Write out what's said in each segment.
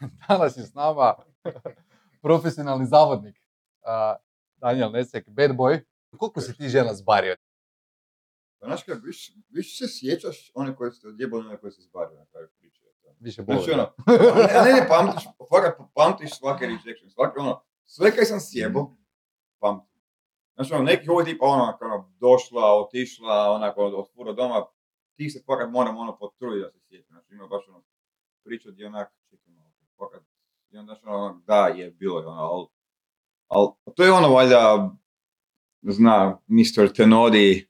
Danas je s nama profesionalni zavodnik a, Daniel Nesek, bad boy. Koliko si ti žena zbario? Znaš kako, više, više se sjećaš one koje ste odjebali, one koje se zbario na kraju priče. Više boli. Znači ono, ne, ne, ne, pamtiš, fakat pamtiš svake rejection, svake ono, sve kaj sam sjebo, pamtim. Znači ono, neki ovo tipa ono, ono, došla, otišla, onako, od, fura doma, ti se fakat moram ono potruditi da se sjećam. Znači ima baš ono, priča gdje onak, fakat, i onda ono, da je, bilo je ono, ali, ali to je ono valjda, zna Mr. Tenodi,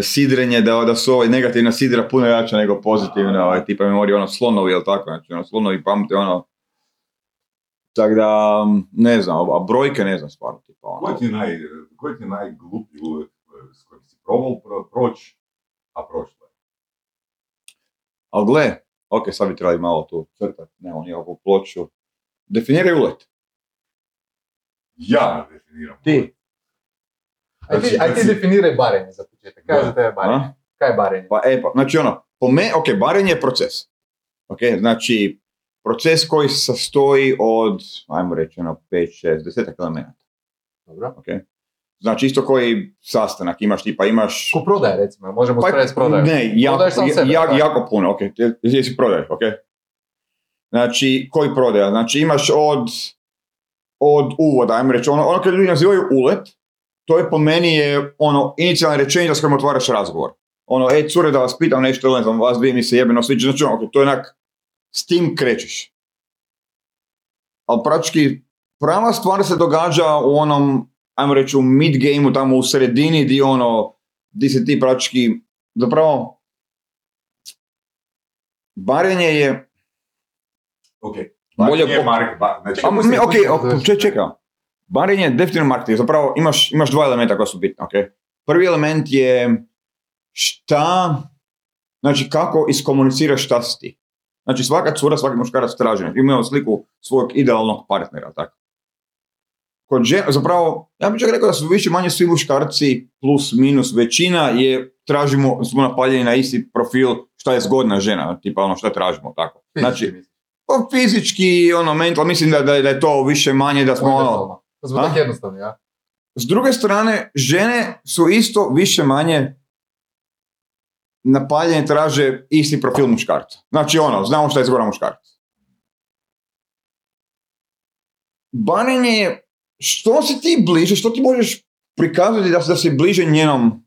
sidrenje, da, da su ovaj negativna sidra puno jača nego pozitivna, ovaj, tipa memorija, ono, slonovi, jel tako, znači, ono, slonovi pamte, ono, tako da, ne znam, a brojke ne znam stvarno, tipa, ono. Koji ti je, naj, koji ti je najgluplji uvijek s kojim si probao pro, proći, a prošlo je? Ali gle, ok, sad bi trebali malo tu crtati, nemamo nikakvu ploču. Definiraj ulet. Ja definiram. Ti. Aj ti, Znači, aj ti si- definiraj barenje za početak. Kaj je za tebe barenje? A? Kaj je barenje? Pa, e, pa, znači ono, po me, ok, barenje je proces. Ok, znači, proces koji se sastoji od, ajmo reći, ono, 5, 6, 10 elemenata. Dobro. Ok? Znači, isto koji sastanak imaš, tipa imaš... Ko prodaje, recimo, možemo Pa, s prodajom. Ne, jako, sebe, ja- jako puno, ok. Jesi prodaješ, ok. Znači, koji prodaja? Znači, imaš od, od uvoda, ajmo reći, ono, ono kad ljudi nazivaju ulet, to je po meni je ono inicijalna rečenica s kojom otvaraš razgovor. Ono, e, cure, da vas pitam nešto, ne znam, vas dvije mi se jebeno sviđa, znači, ono, ok, to je onak, s tim krećeš. Ali praktički, prava stvar se događa u onom, ajmo reći, u mid gameu, tamo u sredini, di ono, di se ti praktički, zapravo, barenje je, Ok. Bolje Mark, ba, znači, a, mi- ok, ok, pusti. čekaj. Barenje je definitivno marketing. Zapravo imaš, imaš dva elementa koja su bitna, ok? Prvi element je šta, znači kako iskomuniciraš šta si ti. Znači svaka cura, svaki muškarac traži, imamo sliku svog idealnog partnera, tako. Kod žena, zapravo, ja bih čak rekao da su više manje svi muškarci plus minus većina je tražimo, smo napaljeni na isti profil šta je zgodna žena, tipa ono šta tražimo, tako. Znači, mislim. pa fizički, ono, mental, mislim da, da, da je to više manje da smo ono... Smo jednostavni, ja? S druge strane, žene su isto više manje napaljene traže isti profil muškarca. Znači ono, znamo šta je zgodan muškarac. Barenje je, što si ti bliže, što ti možeš prikazati da, da si bliže njenom,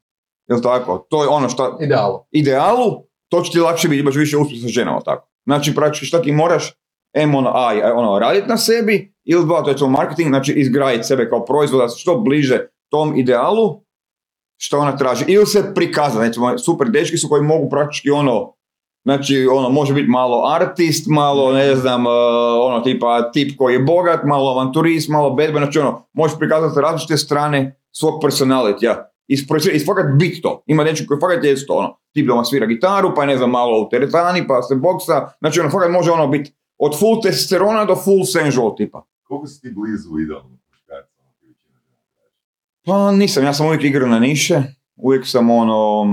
jel tako, to je ono što, Idealo. idealu, to će ti lakše biti, imaš više uspjeha sa ženama, tako. Znači, praktički šta ti moraš, em ono, a, ono, raditi na sebi, ili dva, to je to marketing, znači izgraditi sebe kao proizvod, da si što bliže tom idealu, što ona traži. Ili se prikazati, recimo, super dečki su koji mogu praktički ono, znači, ono, može biti malo artist, malo, ne znam, uh, ono, tipa, tip koji je bogat, malo avanturist, malo boy, znači, ono, možeš prikazati različite strane svog personalitija. Isprojecirati, i fakat bit to. Ima dečki koji fakat je to, ono, tip vam svira gitaru, pa je, ne znam, malo u teretani, pa se boksa, znači, ono, fakat može ono biti od full testosterona do full sensual tipa. koliko si ti blizu traži? Pa nisam, ja sam uvijek igrao na niše, uvijek sam ono,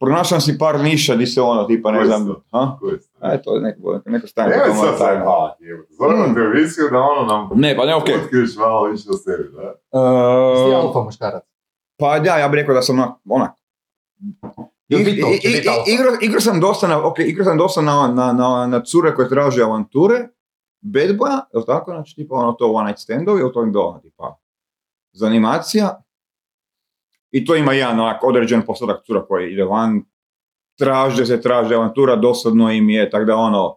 pronašao si par niša di se ono, tipa ne znam, ha? Je to? E, to je neko, neko stanje. Je moja sad. Zovemo Mm. te emisiju da ono nam Ne, pa ne, okej. otkriješ malo više o sebi, da? Ti E, alfa muškarac. pa da, ja bih rekao da sam onak, onak. Jel I- biti to, i- će i- biti alfa? i- Igrao igrao sam dosta na, ok, igrao sam dosta na, na, na, na cure koje traže avanture, bad boya, jel tako, znači tipa ono to one night standovi, ili to im do, tipa, zanimacija. I to ima jedan onak određen postotak cura koji ide van, traže se, traže avantura, dosadno im je, tako da ono,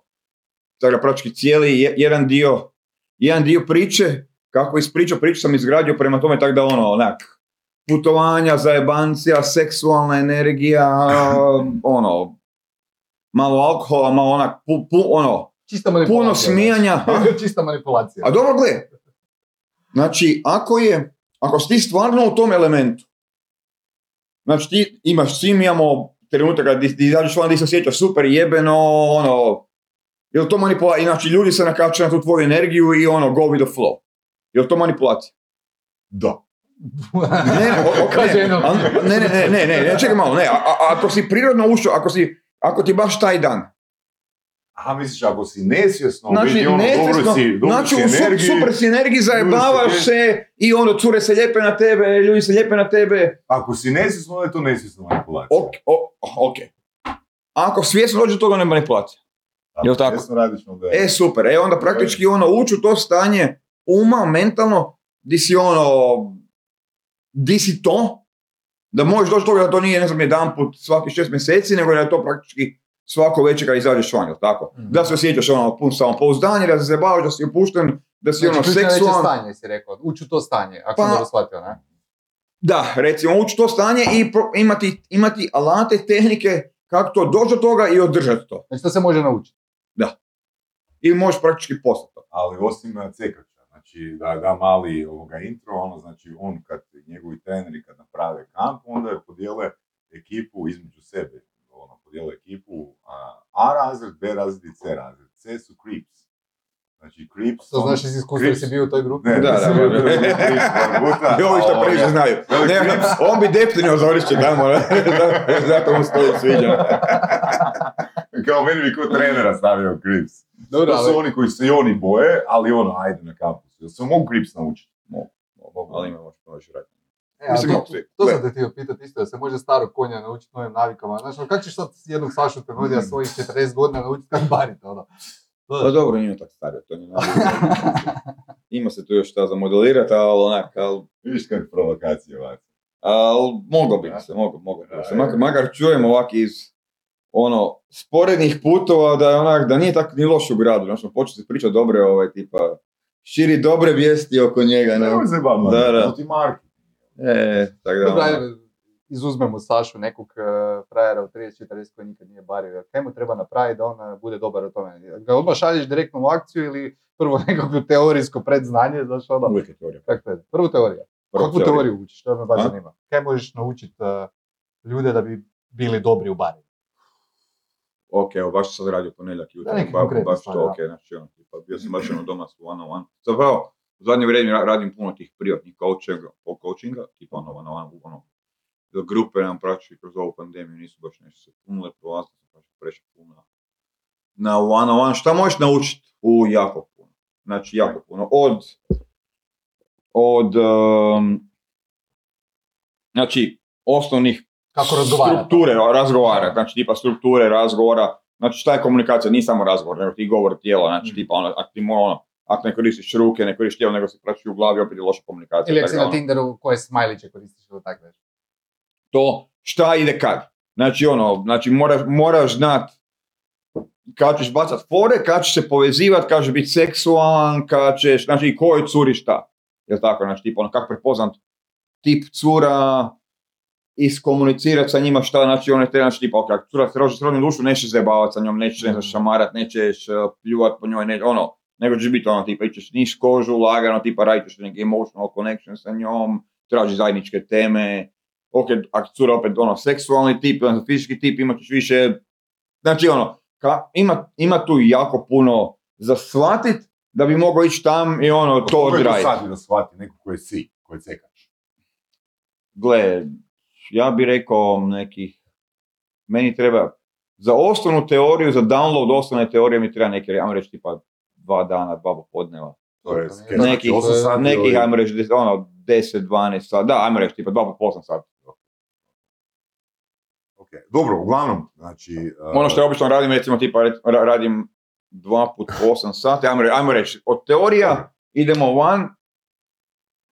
tako da praktički cijeli je- jedan dio, jedan dio priče, kako ispričao priču sam izgradio prema tome, tako da ono, onak, putovanja, zajebancija, seksualna energija, ono, malo alkohola, malo onak, pu, pu- ono, Čista manipulacija. puno smijanja. Čista manipulacija. A dobro, gle, znači, ako je, ako si ti stvarno u tom elementu, znači ti imaš, svi mi imamo trenutak kad ti izađeš van, ti se osjećaš super jebeno, ono, je li to manipulacija, znači ljudi se nakače na tu tvoju energiju i ono, go with the flow. Je li to manipulacija? Da. Ne, ne, o- o- ne, ne, ne, ne, ne, ne, čekaj malo, ne, a, a- ako si prirodno ušao, ako si, ako ti baš taj dan, A misliš, ako si nesvjesno, Znači, biti ono, dobro nesvjesno, si, dobro znači si energiji, super si energiji, zajebavaš se- i onda cure se lijepe na tebe, ljudi se lijepe na tebe. ako si nesvjesno, onda je to nesvjesna manipulacija. Ok, o- ok. Ako svjesno dođe do toga, ne manipulacija. Jel tako? svjesno radiš, onda je... E, super. E, onda praktički ono, ući u to stanje uma, mentalno, di si ono, di si to, da možeš doći do toga da to nije, ne znam, jedan put svaki šest mjeseci, nego da je to praktički svako večer kad izađeš van, jel tako? Mhm. Da se osjećaš ono, pun samopouzdanja, da se zabavaš, da si opušten, da si ono Znači, reći seksualan. stanje, si rekao. Ući u to stanje, ako Pa- sam dobro shvatio, ne? Da, recimo, ući to stanje i pro- imati, imati alate, tehnike, kako to doći do toga i održati to. Znači, to se može naučiti. I možeš praktički postati to. ali osim uh, cekača, znači da da mali ovoga intro, ono znači on kad njegovi treneri kad naprave kamp, onda je podijele ekipu između sebe, podijele ekipu a, A razred, B razred i C razred. C su creeps. Znači creeps... To znaš iz iskustva jer Crips- si bio u toj grupi? Ne, Da, da, bio da. Creeps I ovi što priče znaju. Ne, Crips- on bi deptinio Zorišće tamo, ne? zato mu stoji sviđa. Kao meni bi ko trenera stavio Crips. Dobro, To su ali... oni koji se i oni boje, ali ono, ajde na kampusu. Jel se mogu Crips naučiti? Mogu, Mogu. Ali imamo što možeš raditi. E, Mislim, to, to sam te htio pitati isto, da se može starog konja naučiti novim navikama. Znaš, ono, kako ćeš sad jednog Sašu Tenodija svojih 40 godina naučiti kako bariti, ono? Pa dobro, nije tako stari, to nije Ima se tu još šta za modelirati, ali onak, ali, Vidiš kako provokacije vas. ali moglo bi se, moglo, moglo bi se. Makar, makar čujem ovak iz ono, sporednih putova da je onak, da nije tako ni loš u gradu, znači počeo se pričati dobre, ovaj, tipa, širi dobre vijesti oko njega, ne? Nemoj se baviti, Da, E, tako da, Dobro, ono, izuzmemo Sašu, nekog uh, frajera u 30-40 koji nikad nije bario. Jer Kaj mu treba napraviti da on uh, bude dobar u tome? Ga odmah šalješ direktno u akciju ili prvo nekakvo teorijsko predznanje, znaš ono? uvijek je teorija. Kako je? Prvu teoriju. Prva Kakvu teorija. teoriju učiš? To me baš zanima. Kaj možeš naučiti uh, ljude da bi bili dobri u bari? ok, evo baš sam radio ponedjeljak jutro, ba, baš to, ok, znači ono, tipa, bio sam baš ono doma s one on one. Zapravo, u zadnje vrijeme ra- radim puno tih privatnih coachinga, po coachinga, tipa ono, ono, ono, ono, grupe nam praktički kroz ovu pandemiju nisu baš nešto se punile, prolazili sam baš prešli puno na one on one. Šta možeš naučiti? U jako puno. Znači, jako puno. Od, od, um, znači, osnovnih Kako razgovarati? Strukture razgovara, znači tipa strukture razgovora, znači šta je komunikacija, nije samo razgovor, nego ti govor tijela, znači Mm. tipa ono, ako ti mo- ono, ako ne koristiš ruke, ne koristiš tijelo, nego se praći u glavi, opet je loša komunikacija. Ili ako si na ono, Tinderu koje smajliće koristiš ili tako nešto. to šta ide kad. Znači ono, znači moraš, moraš znat kad ćeš bacat fore, kad ćeš se povezivat, kad ćeš biti seksualan, kad ćeš, znači i kojoj curi šta. Jel tako, znači tipa ono, kako prepoznat tip cura, iskomunicirati sa njima šta, znači one te, znači tipa, ok, cura se roži s rodnim dušu, nećeš zajebavati sa njom, nećeš, ne šamarat, nećeš uh, pljuvat po njoj, ne, ono, nego ćeš biti ono, tipa, ićeš niš kožu, lagano, tipa, radit ćeš neki emotional connection sa njom, traži zajedničke teme, ok, ako cura opet ono, seksualni tip, ono, fizički tip, imat ćeš više, znači ono, ka, ima, ima tu jako puno za shvatit da bi mogao ići tam i ono, to Kako je odraditi. da shvati neko koji si, koji cekač? Gle, ja bih rekao nekih, meni treba, za osnovnu teoriju, za download osnovne teorije mi treba neki, ajmo reći tipa dva dana, dva popodneva. To je Nekih, osam sati nekih ajmo reći, des- ono, 10, 12 sati, da, ajmo reći tipa dva po 8 sati. Ok, Dobro, uglavnom, znači... uh, Ono što ja obično radim, recimo tipa radim dva put po 8 sati, ajmo, re- ajmo reći, od teorija idemo van,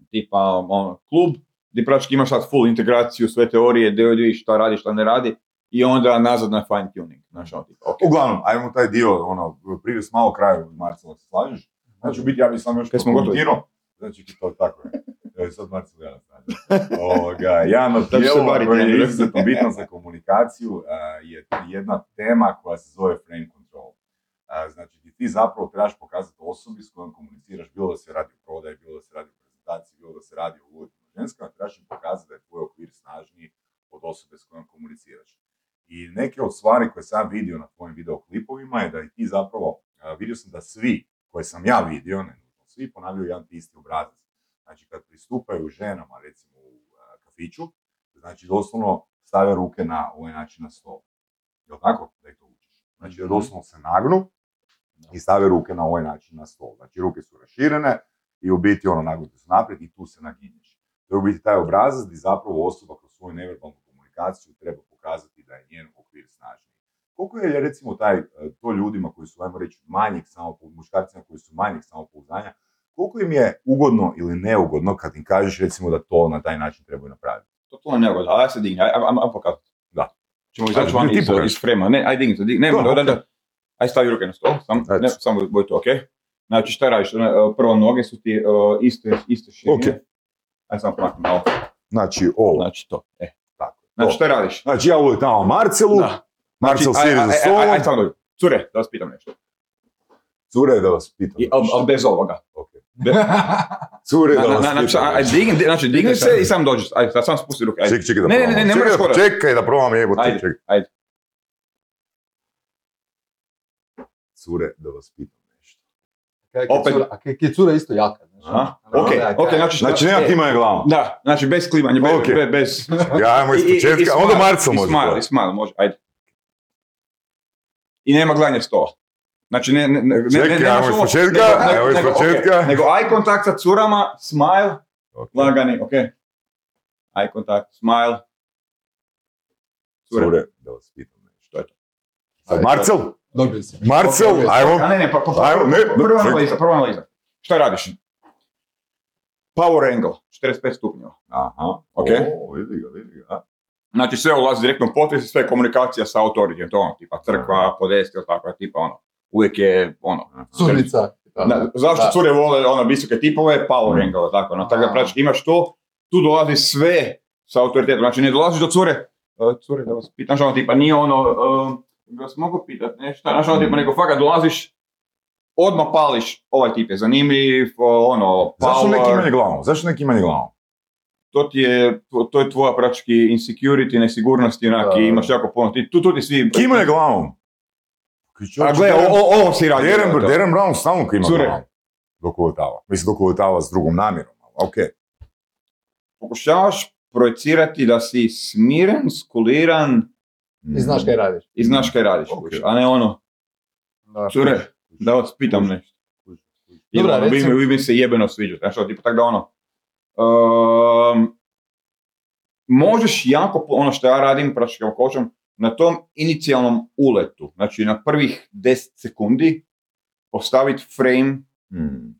tipa ono, klub, gdje praktički imaš sad full integraciju, sve teorije, gdje vidiš šta radi, šta ne radi, i onda nazad na fine tuning. Znaš, ono, tipa, ok. Uglavnom, ajmo taj dio, ono, privest malo kraju, Marcela, se slažeš? Znači, u biti, ja bih samo još prokomentirao. Znači, to tako je. Evo, sad Marcel ja znači. Ovoga, jedan od variti, koji je izuzetno bitan za komunikaciju je jedna tema koja se zove frame control. Znači, ti, zapravo trebaš pokazati osobi s kojom komuniciraš, bilo da se radi o prodaji, bilo da se radi o prezentaciji, bilo da se radi o uvjetima ženskama, trebaš im pokazati da je tvoj okvir snažniji od osobe s kojom komuniciraš. I neke od stvari koje sam vidio na tvojim videoklipovima je da i ti zapravo, a, vidio sam da svi koje sam ja vidio, ne svi, ponavljaju jedan te isti obrazac. Znači kad pristupaju ženama, recimo u a, kafiću, znači doslovno stave ruke na ovaj način na stol. Jel tako? Da ih to učiš. Znači Mhm. doslovno se nagnu i stave ruke na ovaj način na stol. Znači ruke su raširene i u biti ono nagnute su naprijed i tu se naginješ. To je u biti taj obrazac gdje zapravo osoba kroz svoju neverbalnu komunikaciju treba pokazati da je njen okvir snažniji. Koliko je recimo taj, e, to ljudima koji su, ajmo reći, manjeg samopouzdanja, muškarcima koji su manjeg samopouzdanja, koliko im je ugodno ili neugodno kad im kažeš recimo da to na taj način trebaju napraviti? Totalno neugodno, ali ja se digni, aj, aj, aj, pokazati. Da. Ćemo izaći van iz, iz frema, ne, aj digni digni, ne, Da, da, da. Aj stavi ruke na stol, sam, ne, samo boj to, ok? Znači šta radiš, uh, prvo noge su ti uh, iste, iste širine. Ok. Aj samo pomakni malo, Znači ovo, znači to, e. Znači šta radiš? Znači ja ulijem tamo Marcelu, Da. Marcel Znači, aj, sjedi aj, za aj, stolom, aj, aj, dođi. Cure, da vas pitam nešto. cure da vas pitam. I, al, al bez ovoga. Ok. Be, Cure da na, vas na, znači, pitam. aj, nešto. digni, znači digni se i sam dođi. Ajde, sad sam spusti ruke, ajde. Čekaj, čekaj da Ne, ne, probam. ne, ne Čekaj moraš hodat. Čekaj da probam jebote, Ajde, čekaj. ajde. Cure da vas pitam nešto. Kaj, Opet- a kaj- je isto jaka. Aha, ok, ok, znači, Znači nema e, klimanja glavom. Da, znači bez klimanja, bez, Ok. bez, bez Ja ajmo iz I- i- i početka, onda smile, Marcel i može. smile, to. I smile, može, ajde. I nema gledanja stola. Znači, ne, ne, ne, ne, Čekaj, ne, nemaš ajmo iz početka, nego- ajmo iz početka. Nego eye kontakt sa curama, smile, Ok. lagani, ok. Eye kontakt, smile. Cure. Cure da vas pitam nešto. To je to. Sad Marcel, Dobio si. Marcel, ajmo. A ne, ne, pa, pa, ne, ne, prva analiza, prva analiza. Šta radiš? Power angle, 45 stupnjeva. Aha, Ok. O, vidi ga, vidi ga. Znači sve ulazi direktno u potres i sve je komunikacija sa autorijem, to ono, tipa crkva, podest ili tako, tipa ono, uvijek je ono. Na, zašto Da. cure vole ono visoke tipove? Power Mm. angle, tako, no, tako da praktički imaš to, tu dolazi sve sa autoritetom, znači ne dolaziš do cure, uh, cure da vas pitam, znaš ono tipa nije ono, uh, da vas mogu pitat nešto, znaš ono tipa, nego fakat dolaziš, odmah pališ, ovaj tip je zanimljiv, ono, Zašto neki power, imaju glavom? Zašto neki imaju glavom? to ti je, to, to je tvoja praktički insecurity, nesigurnosti, onak, i imaš jako puno, ti, tu, tu ti svi... Kima je glavom? A gle, o, o, ovo si radi. Darren, Darren Brown stalno kima Cure. glavom. Dok uletava. Mislim, dok uletava s drugom namjerom. ali Ok. Pokušavaš projecirati da si smiren, skuliran, Mm. I znaš kaj radiš. i znaš kaj radiš, Ok. kužiš, a ne ono, Da. cure, da vas pitam nešto. Dobra, ono, vi, recimo- mi, vi mi se jebeno sviđate, znači, tipa tako da ono, ehm, možeš jako, ono što ja radim, kao coachom, na tom inicijalnom uletu, znači na prvih 10 sekundi, postaviti frame, Mm.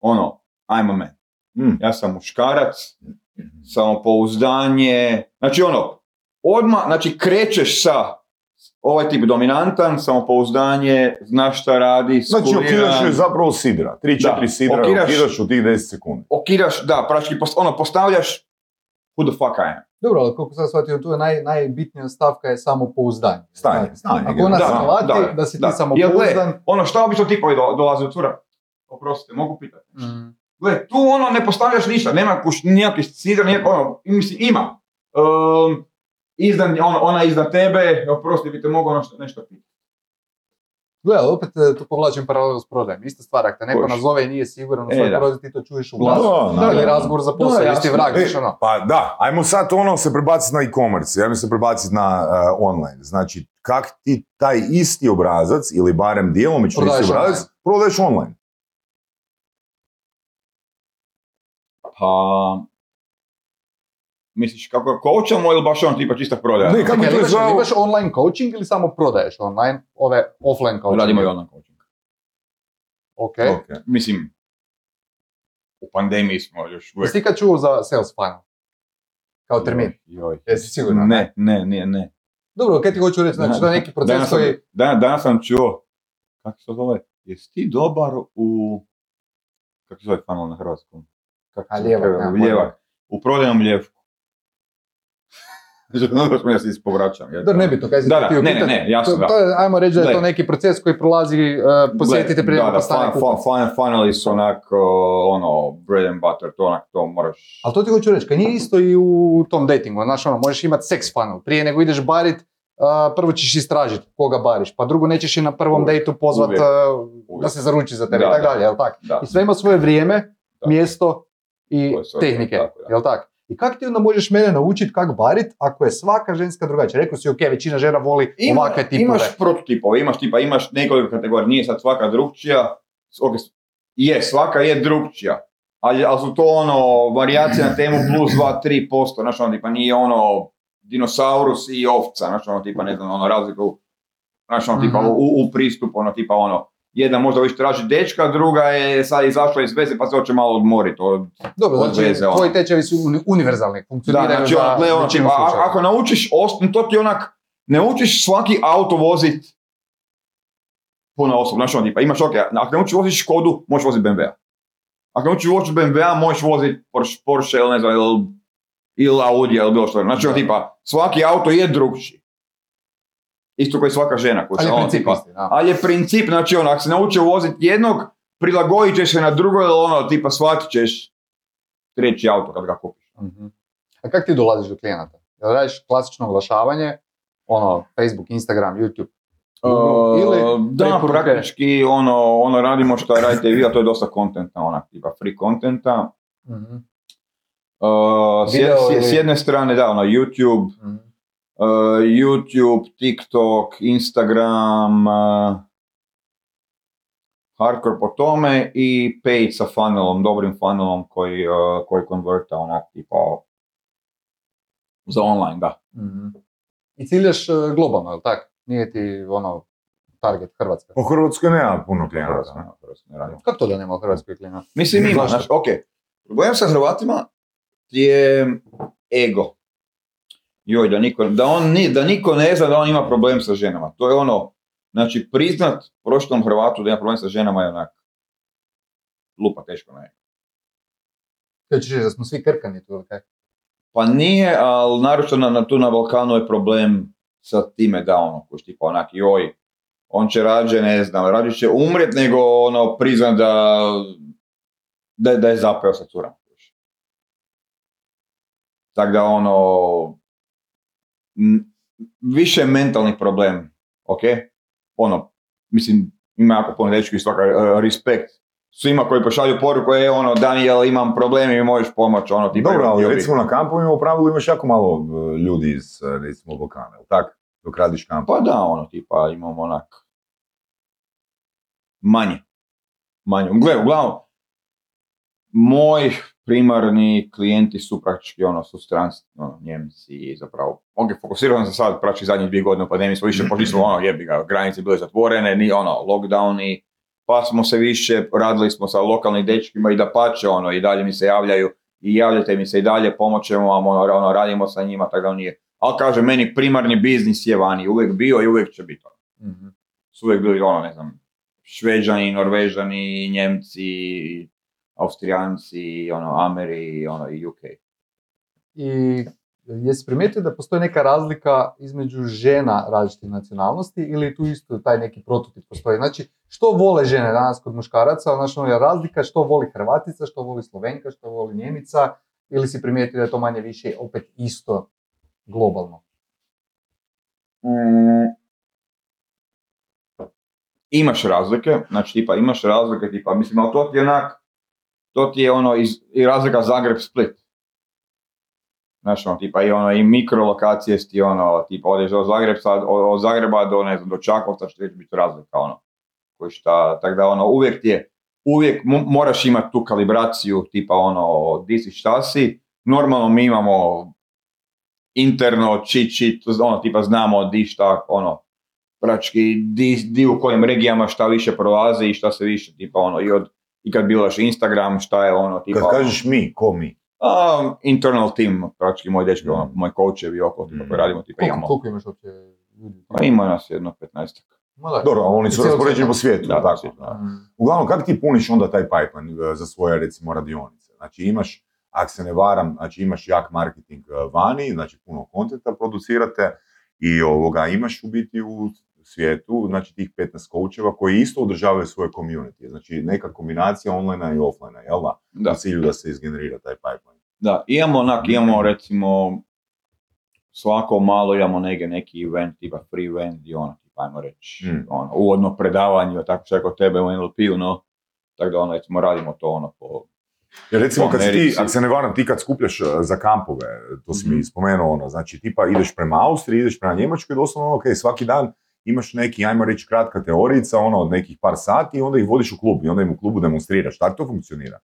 ono, I'm a man. Mm. Ja sam muškarac, samopouzdanje, znači ono, odmah, znači krećeš sa ovaj tip dominantan, samopouzdanje, znaš šta radi, Znači, skuliran, okidaš je zapravo sidra. 3-4 Da, sidra okidaš- okidaš u tih 10 sekundi. okidaš, da, praktički post- ono, postavljaš who the fuck I am. Dobro, ali koliko sam shvatio, tu je naj, najbitnija stavka je samopouzdanje. Stanje, Znači, stanje. Ako ona Da, shvati da, da, si da. ti Jel, samopouzdan, Ono, šta obično tipovi do, dolaze od cura? Oprostite, mogu pitati? mm, Gle, tu ono ne postavljaš ništa, nema kuš, nijakih sidra, nijak, ono, i mislim, ima. Um, izdan, ono, ona iznad tebe, oprosti, bi te mogu ono što, nešto pitati. Gle, ali opet e, tu povlačim paralelu s prodajem. Ista stvar, ako te neko nazove i nije siguran u E, svoj da. proizvod, ti to čuješ u Da, glasu. da, da. razgovor za Da, posao, jasno. isti vrag, E, ono. Pa da, ajmo sad ono se prebaciti na e-commerce, ajmo se prebaciti na uh, online. Znači, kak ti taj isti obrazac, ili barem djelomično isti obrazac, online. prodaješ online. Pa, misliš kako coachamo ili baš on tipa čista prodaja? Ne, kako ali imaš, imaš online coaching ili samo prodaješ online, ove offline coaching? Radimo i online coaching. Ok. Ok. Mislim, u pandemiji smo još uvijek. Jesi ti kad čuo za sales funnel? Kao termin? Joj. Jesi siguran? Ne, ne, ne, ne. Dobro, kaj ti hoću reći, znači je neki proces danas koji... dan- danas sam čuo, kako se to zove, jesi ti dobar u, kako se zove funnel na hrvatskom? Kako A, lijevak, pojma. Lijevak. U prodajnom ljevku. Znači, smo ja se ispovraćam. jel? Dobro, nebitno, kaj si Da, ti da, htio ne, ne, ne, jasno, to, da. to je, ajmo reći da je to neki proces koji prolazi, uh, posjetite prije da, da, kupac. fun, fun, funneli su onak, uh, ono, bread and butter, to onak, to moraš... Ali to ti hoću reći, kad nije isto i u tom datingu, znaš ono, možeš imati seks funnel, prije nego ideš barit, uh, prvo ćeš istražiti koga bariš, pa drugo nećeš i na prvom Uvijek, dejtu pozvat uvijek, da uvijek. se zaruči za tebe Da, i tako da. dalje, jel tak? Da. I sve ima svoje vrijeme, Da. mjesto i tehnike, da. jel tak? I kako ti onda možeš mene naučiti kako barit ako je svaka ženska drugačija? Rekao si, ok, većina žena voli Ima- ovakve tipove. Imaš prototipove, imaš tipa, imaš nekoliko kategorija, nije sad svaka drugčija, ok, je, svaka je drugčija, ali, ali su to ono, varijacije na temu plus 2-3%, znaš ono, tipa nije ono dinosaurus i ovca, znaš ono, tipa ne znam, ono razliku, znaš ono, tipa Mhm. u, u pristupu, ono, tipa ono, jedna možda više traži dečka, druga je sad izašla iz veze pa se hoće malo odmoriti od Dobro, od znači, veze, ono. tvoji tečevi su uni- univerzalni, Da, funkcioniraju znači za ono, većinu tipa, a- ako naučiš, to ti onak, ne učiš svaki auto vozit puno osoba, znači ono, tipa, imaš, ok, ako ne učiš voziti Škodu, možeš voziti BMW-a. Ako ne učiš voziti BMW-a, možeš voziti Porsche, Porsche ili ne znam, ili, ili Audi ili bilo što. Znači, ono, tipa, svaki auto je drugčiji. Isto kao i svaka žena. Koja Ali je ono, princip tipa, da. ali je princip, znači ono, ako se naučio voziti jednog, prilagodit ćeš se na drugo, ili ono, tipa, shvatit ćeš treći auto kad ga kupiš. Mhm. A kako ti dolaziš do klijenata? Jel radiš klasično oglašavanje, ono, Facebook, Instagram, YouTube, Google, ili Uh, da, preporuke? praktički ono, ono radimo što radite i vi, a to je dosta kontenta, onak tipa free kontenta. Mhm. Uh, s, s- ili- s jedne strane da, ono, YouTube, Mhm. Uh, YouTube, TikTok, Instagram, uh, hardcore po tome i paid sa funnelom, dobrim funnelom koji, uh, koji konverta onak tipa za online, da. Mhm. I ciljaš e, globalno, jel tak? Nije ti ono target Hrvatska. U Hrvatskoj nema puno klijenata. Kako to da nema u Hrvatskoj klijenata? Mislim ima, znaš, ok. Problem sa Hrvatima je ego. Joj, da niko, da, on, ni- da niko ne zna da on ima problem sa ženama. To je ono, znači priznat prošlom Hrvatu da ima problem sa ženama je onak lupa teško ne. Kaj ćeš da smo svi krkani tu, kaj? Pa nije, ali naročito na, na, tu na Balkanu je problem sa time da ono, koji tipa onak, joj, on će rađe, ne znam, rađe će umret nego ono priznat da, da, da je zapeo sa curama. Tako da ono, više mentalni problem, ok? Ono, mislim, ima jako puno dečki svaka e, respekt svima koji pošalju poruku, je ono, Daniel, imam problem i mi možeš pomoći, ono, tipa, Dobro, ali ljubi. recimo na kampovima u pravilu imaš jako malo e, ljudi iz, e, recimo, Balkana, jel tak? Dok radiš kamp. Pa da, ono, tipa, imamo onak, manje, manje. Gle, uglavnom, moji primarni klijenti su praktički, ono, su stranci, ono, njemci, zapravo, ok, fokusirano sam sad, praktički zadnjih dvije godine u pandemiji smo više pošli smo, ono, jebi ga, granice bile zatvorene, ni, ono, lockdowni, pa smo se više, radili smo sa lokalnim dečkima i da pače, ono, i dalje mi se javljaju, i javljate mi se i dalje, pomoćemo vam, ono, ono, radimo sa njima, tako da nije. Ali kaže, meni primarni biznis je vani, uvijek bio i uvijek će biti. ono. Mhm. Su uvijek bili, ono, ne znam, Šveđani, Norvežani, Njemci, Austrijanci, ono, Ameri, ono, i UK. I jesi primijetio da postoji neka razlika između žena različitih nacionalnosti ili tu isto taj neki prototip postoji? Znači, što vole žene danas kod muškaraca? Znači, ono je razlika što voli Hrvatica, što voli Slovenka, što voli Njemica ili si primijetio da je to manje više opet isto globalno? Mm. Imaš razlike, znači tipa imaš razlike, tipa, mislim, ali to ti je onak, to ti je ono, iz, i razlika Zagreb-Split. Znaš, ono, tipa, i ono, i mikrolokacije ti ono, tipa, odeš od, Zagreb, sad, od, Zagreba do, ne znam, do Čakovca, što će biti razlika, ono, koji šta, tako da, ono, uvijek ti je, uvijek mo- moraš imati tu kalibraciju, tipa, ono, di si, šta si, normalno mi imamo interno, čit, čit, ono, tipa, znamo di šta, ono, praktički di, di u kojim regijama šta više prolazi i šta se više, tipa, ono, i od, i kad bilaš Instagram, šta je ono, tipa, Kad kažeš mi, ko mi? a, internal team, praktički moj dečki, ono, moj coachevi oko, tipa, koji radimo, tipa, Koliko, imamo, koliko imaš uopće ljudi? pa ima nas jedno 15 Ma da. Dobro, ali oni su raspoređeni svijetu. po svijetu, Da, tako? da. Uglavnom, kako ti puniš onda taj pipeline e, za svoje, recimo, radionice? Znači, imaš, ako se ne varam, znači imaš jak marketing e, vani, znači puno kontenta producirate i ovoga, imaš u biti u svijetu, znači tih 15 coacheva koji isto održavaju svoje community. Znači, neka kombinacija online i offline, jel da? Da. U cilju da se izgenerira taj pipeline. Da, imamo onak, imamo recimo svako malo imamo neke, neki event, tipa free event i ono, tipa ajmo reći, Mm. ono, uvodno predavanje, tako što je kod tebe u NLP-u, no, tako da ono, recimo radimo to ono po Jer recimo kad si ti, ako se ne varam, ti kad skupljaš uh, za kampove, to si mi Mhm. spomenuo ono, znači tipa ideš prema Austriji, ideš prema Njemačkoj, doslovno ok, svaki dan imaš neki, ajmo reći, kratka teorijica, ono, od nekih par sati i onda ih vodiš u klub i onda im u klubu demonstriraš. Tako to funkcionira.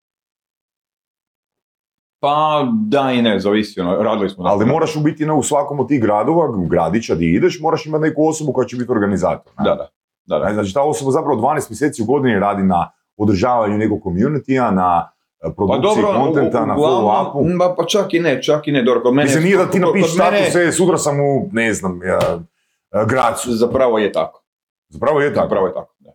Pa da i ne, zavisi, ono, radili smo. Ali moraš u biti na- u svakom od tih gradova, gradića di ideš, moraš imati neku osobu koja će biti organizator. ne? Da, da. da, da. Znači ta osoba zapravo 12 mjeseci u godini radi na održavanju nekog community na e, Pa produkciji dobro, kontenta, na follow-upu. ba, pa čak i ne, čak i ne, dobro, kod mene... Mislim, nije da ti mene status, e, sutra sam u, ne znam, ja, e, Gracu. Zapravo je tako. Zapravo je tako. Zapravo je tako, da.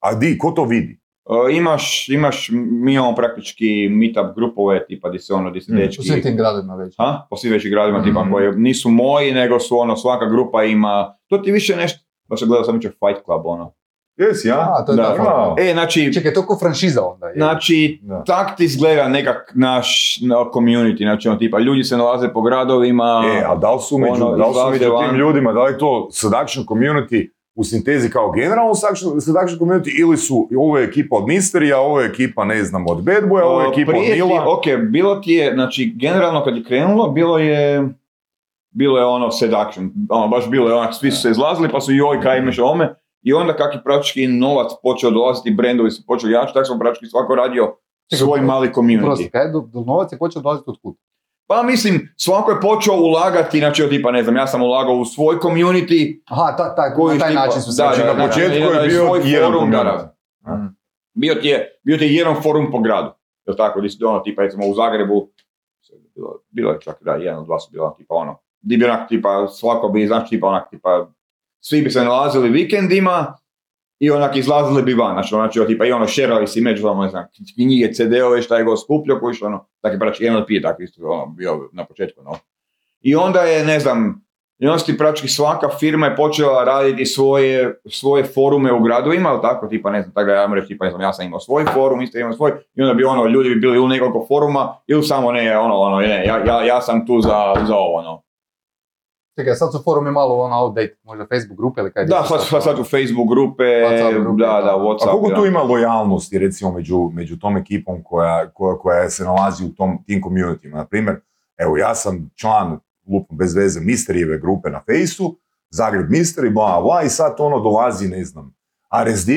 A di, ko to vidi? E, imaš, imaš, mi imamo praktički meetup grupove, tipa di se ono, di se Mm. dečki... U svim tim gradovima već. A? Po svim većim gradima, tipa, Mhm. koje nisu moji, nego su ono, svaka grupa ima... To ti više nešto... Baš gledao sam jučer Fight Club, ono. Jesi, ja? A, to je Da, da. E, znači, Čekaj, to ko franšiza onda je. znači, Da. tak ti izgleda nekak naš na, community, znači ono, tipa, ljudi se nalaze po gradovima... E, a da li su među, ono, da li su među tim ljudima, da li je to seduction community u sintezi kao generalno seduction community ili su ovo je ekipa od Misterija, ovo je ekipa, ne znam, od Bad Boya, ovo je ekipa od Nila. ok, bilo ti je, znači, generalno kad je krenulo, bilo je, bilo je ono seduction, ono, baš bilo je onak, svi su se izlazili, pa su joj, kaj imaš ome, i onda kak je praktički novac počeo dolaziti, brendovi su počeli jači, tako smo praktički svako radio svoj mali community. Prosti, kaj, do, do novac je počeo dolaziti od kud? Pa mislim, svako je počeo ulagati, znači, tipa, ne znam, ja sam ulagao u svoj community, Aha, ta, ta, koji na taj tipa- način su se... da, Znači, da, na početku da, da, je bio svoj jedan forum, da, community. da. Mm. bio ti je, bio ti je jedan forum po gradu. Jel tako, si ono, tipa, recimo u Zagrebu, bilo, bilo je čak, da, jedan od dva su bila, tipa ono, di bi onak, tipa, svako bi, znaš, tipa, onak, tipa, svi bi se nalazili vikendima i onak izlazili bi van, znači, ono, znači, tipa, i ono, šerali si među, ne znam, knjige, CD-ove, šta je go skupljio, koji što, ono, tako je, praktički, NLP je tako isto, ono, bio na početku, no. I onda je, ne znam, i onda svaka firma je počela raditi svoje, svoje forume u gradovima, ali tako, tipa, ne znam, tako da ja reći, tipa, ne znam, ja sam imao svoj forum, isto imao svoj, i onda bi ono, ljudi bi bili u nekoliko foruma, ili samo ne, ono, ono, ne, ja, ja, ja sam tu za, za ovo, ono. Čekaj, sad su forumi malo ono outdated, možda Facebook grupe ili kaj? Da, sad, sad, sad u Facebook grupe, WhatsApp grupe, da, da. da, A Whatsapp, koliko tu ima lojalnosti recimo među, među tom ekipom koja, koja, koja se nalazi u tom, tim communityma? Na primjer, evo ja sam član lupom bez veze Misterijeve grupe na Fejsu, Zagreb Misteri, bla bla i sad ono dolazi, ne znam, RSD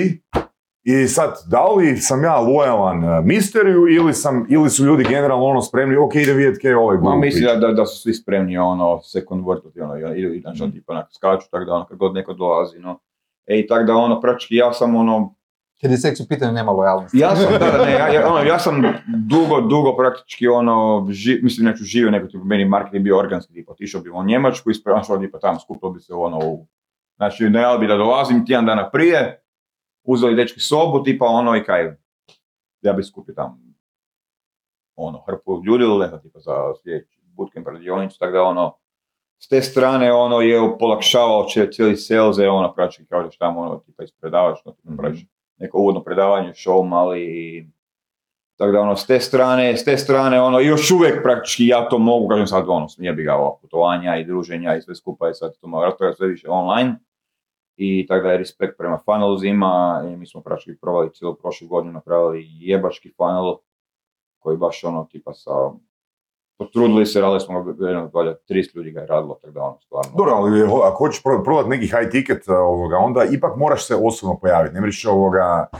i sad, da li sam ja lojalan eh, Misteriju ili, sam, ili su ljudi generalno ono spremni, ok, idem vidjeti kaj je ovaj Ma glup mislim da, da, da su svi spremni ono, se konvertiti, ono, i, i, znači, ono, tipa, onak, skaču, tako da, ono, kad god neko dolazi, no. E, i tako da, ono, praktički, ja sam, ono, Kad je seks u pitanju nema lojalnosti. Ja sam, da, da, ne, ja, ja, ono, ja sam dugo, dugo praktički ono, ži, mislim neću živio neko tipa, meni marketing bio organski, tipa, otišao bi u Njemačku, isprašao bi pa tamo, skupilo bi se ono, u, znači najavili bi da dolazim tjedan dana prije, uzeli dečki sobu, tipa ono i kaj, ja bi skupio tamo, ono, hrpu ljudi ili tipa za sljedeći bootcamp radionicu, tako da ono, s te strane ono je polakšavao će cijeli sales, je ono praktički kao da tamo ono, tipa ispredavaš, no, tipa, Mhm. praviš neko uvodno predavanje, show mali i tako da ono, s te strane, s te strane, ono, i još uvijek praktički ja to mogu, kažem sad, ono, nije bi ga putovanja i druženja i sve skupa je sad to malo raspravlja sve više online. I tako da je respekt prema funnelsima i mi smo praktički provali cijelu prošlu godinu, napravili jebački funnel koji baš ono, tipa sa, potrudili se, radili smo ga, jedno, valjda, 30 ljudi ga je radilo, tako da ono, stvarno. Dobro, ali ho- ako hoćeš pro- prodati neki high ticket, uh, ovoga, onda ipak moraš se osobno pojaviti, ne možeš ovoga uh,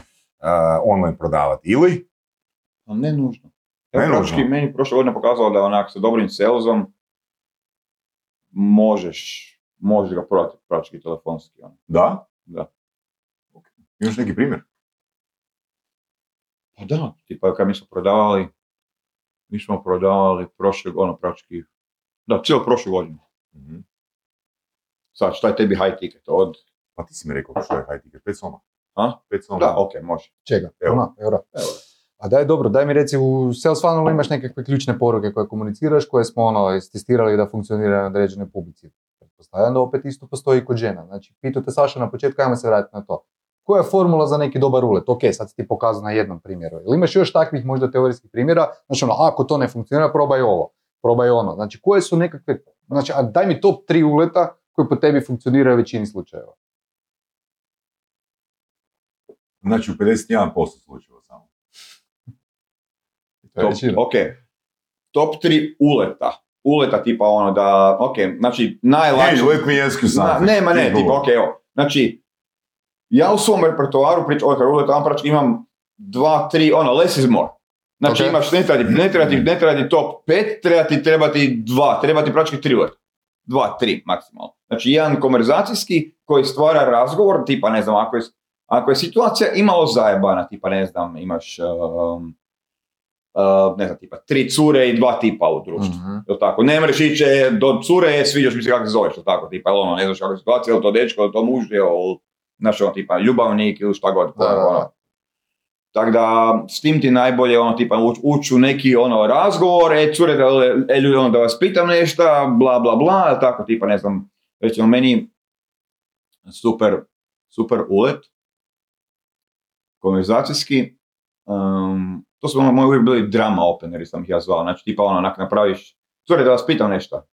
online prodavati. Ili? Ne nužno. Ne Evo, praktički nužno. meni prošle godine pokazalo da onak sa dobrim salesom možeš, možeš ga prodati praktički telefonski. Ono. Da? Da. Imaš neki primjer? Pa da, tipa kad mi smo prodavali, mi smo prodavali prošle, ono praktički, da, cijelu prošlu godinu. Mhm. Sad, šta je tebi high ticket? Od, Pa ti si mi rekao što je high ticket, 5 soma. A? 5 soma. da, ok, može. Čega? Evo. Ona, eura. Evo. A daj dobro, daj mi reci u sales funnelu imaš nekakve ključne poruke koje komuniciraš, koje smo ono istestirali da funkcioniraju na određenoj publici. Pretpostavljam da opet isto postoji i kod žena. Znači, pitao te Saša na početku, ajmo se vratiti na to. Koja je formula za neki dobar ulet? Ok, sad si ti pokazao na jednom primjeru. Ili imaš još takvih možda teorijskih primjera? Znači, ono, ako to ne funkcionira, probaj ovo, probaj ono. Znači, koje su nekakve, znači, a daj mi top tri uleta koji po tebi funkcioniraju u većini slučajeva. Znači u 51% slučajeva samo. Top, ok. Top 3 uleta. Uleta tipa ono da, ok, znači najlakše... Hey, let me ask you Na, something. nema, ne, Ti tipa, ok, evo. Znači, ja u svom repertoaru, prič, ovaj uleta, prački imam dva, tri, ono, less is more. Znači imaš, ne treba, ti, ne, treba ti, ne treba ti top 5, treba ti, treba ti dva, treba ti prački tri uleta. Dva, tri maksimalno. Znači jedan konverzacijski koji stvara razgovor, tipa ne znam, ako je, ako je situacija imalo zajebana, tipa ne znam, imaš um, uh, ne znam, tipa tri cure i dva tipa u društvu. Mhm. Jel tako? Ne mreš ići do cure, sviđaš mi se kako se zoveš, jel tako? Tipa, jel ono, ne znaš kako je situacija, jel to dečko, jel to muž, jel, znaš ono, tipa, ljubavnik ili šta god. Da, ono. Tako da, s tim ti najbolje, ono, tipa, ući uć u neki, ono, razgovor, e, cure, da, e, ljudi, ono, da vas pitam nešto, bla, bla, bla, jel tako, tipa, ne znam, recimo, meni super, super ulet, konverzacijski, um, to su ono, moji uvijek bili drama openeri, sam ih ja zvao, znači, tipa, ono, onak, napraviš, cure, da vas pitam nešto,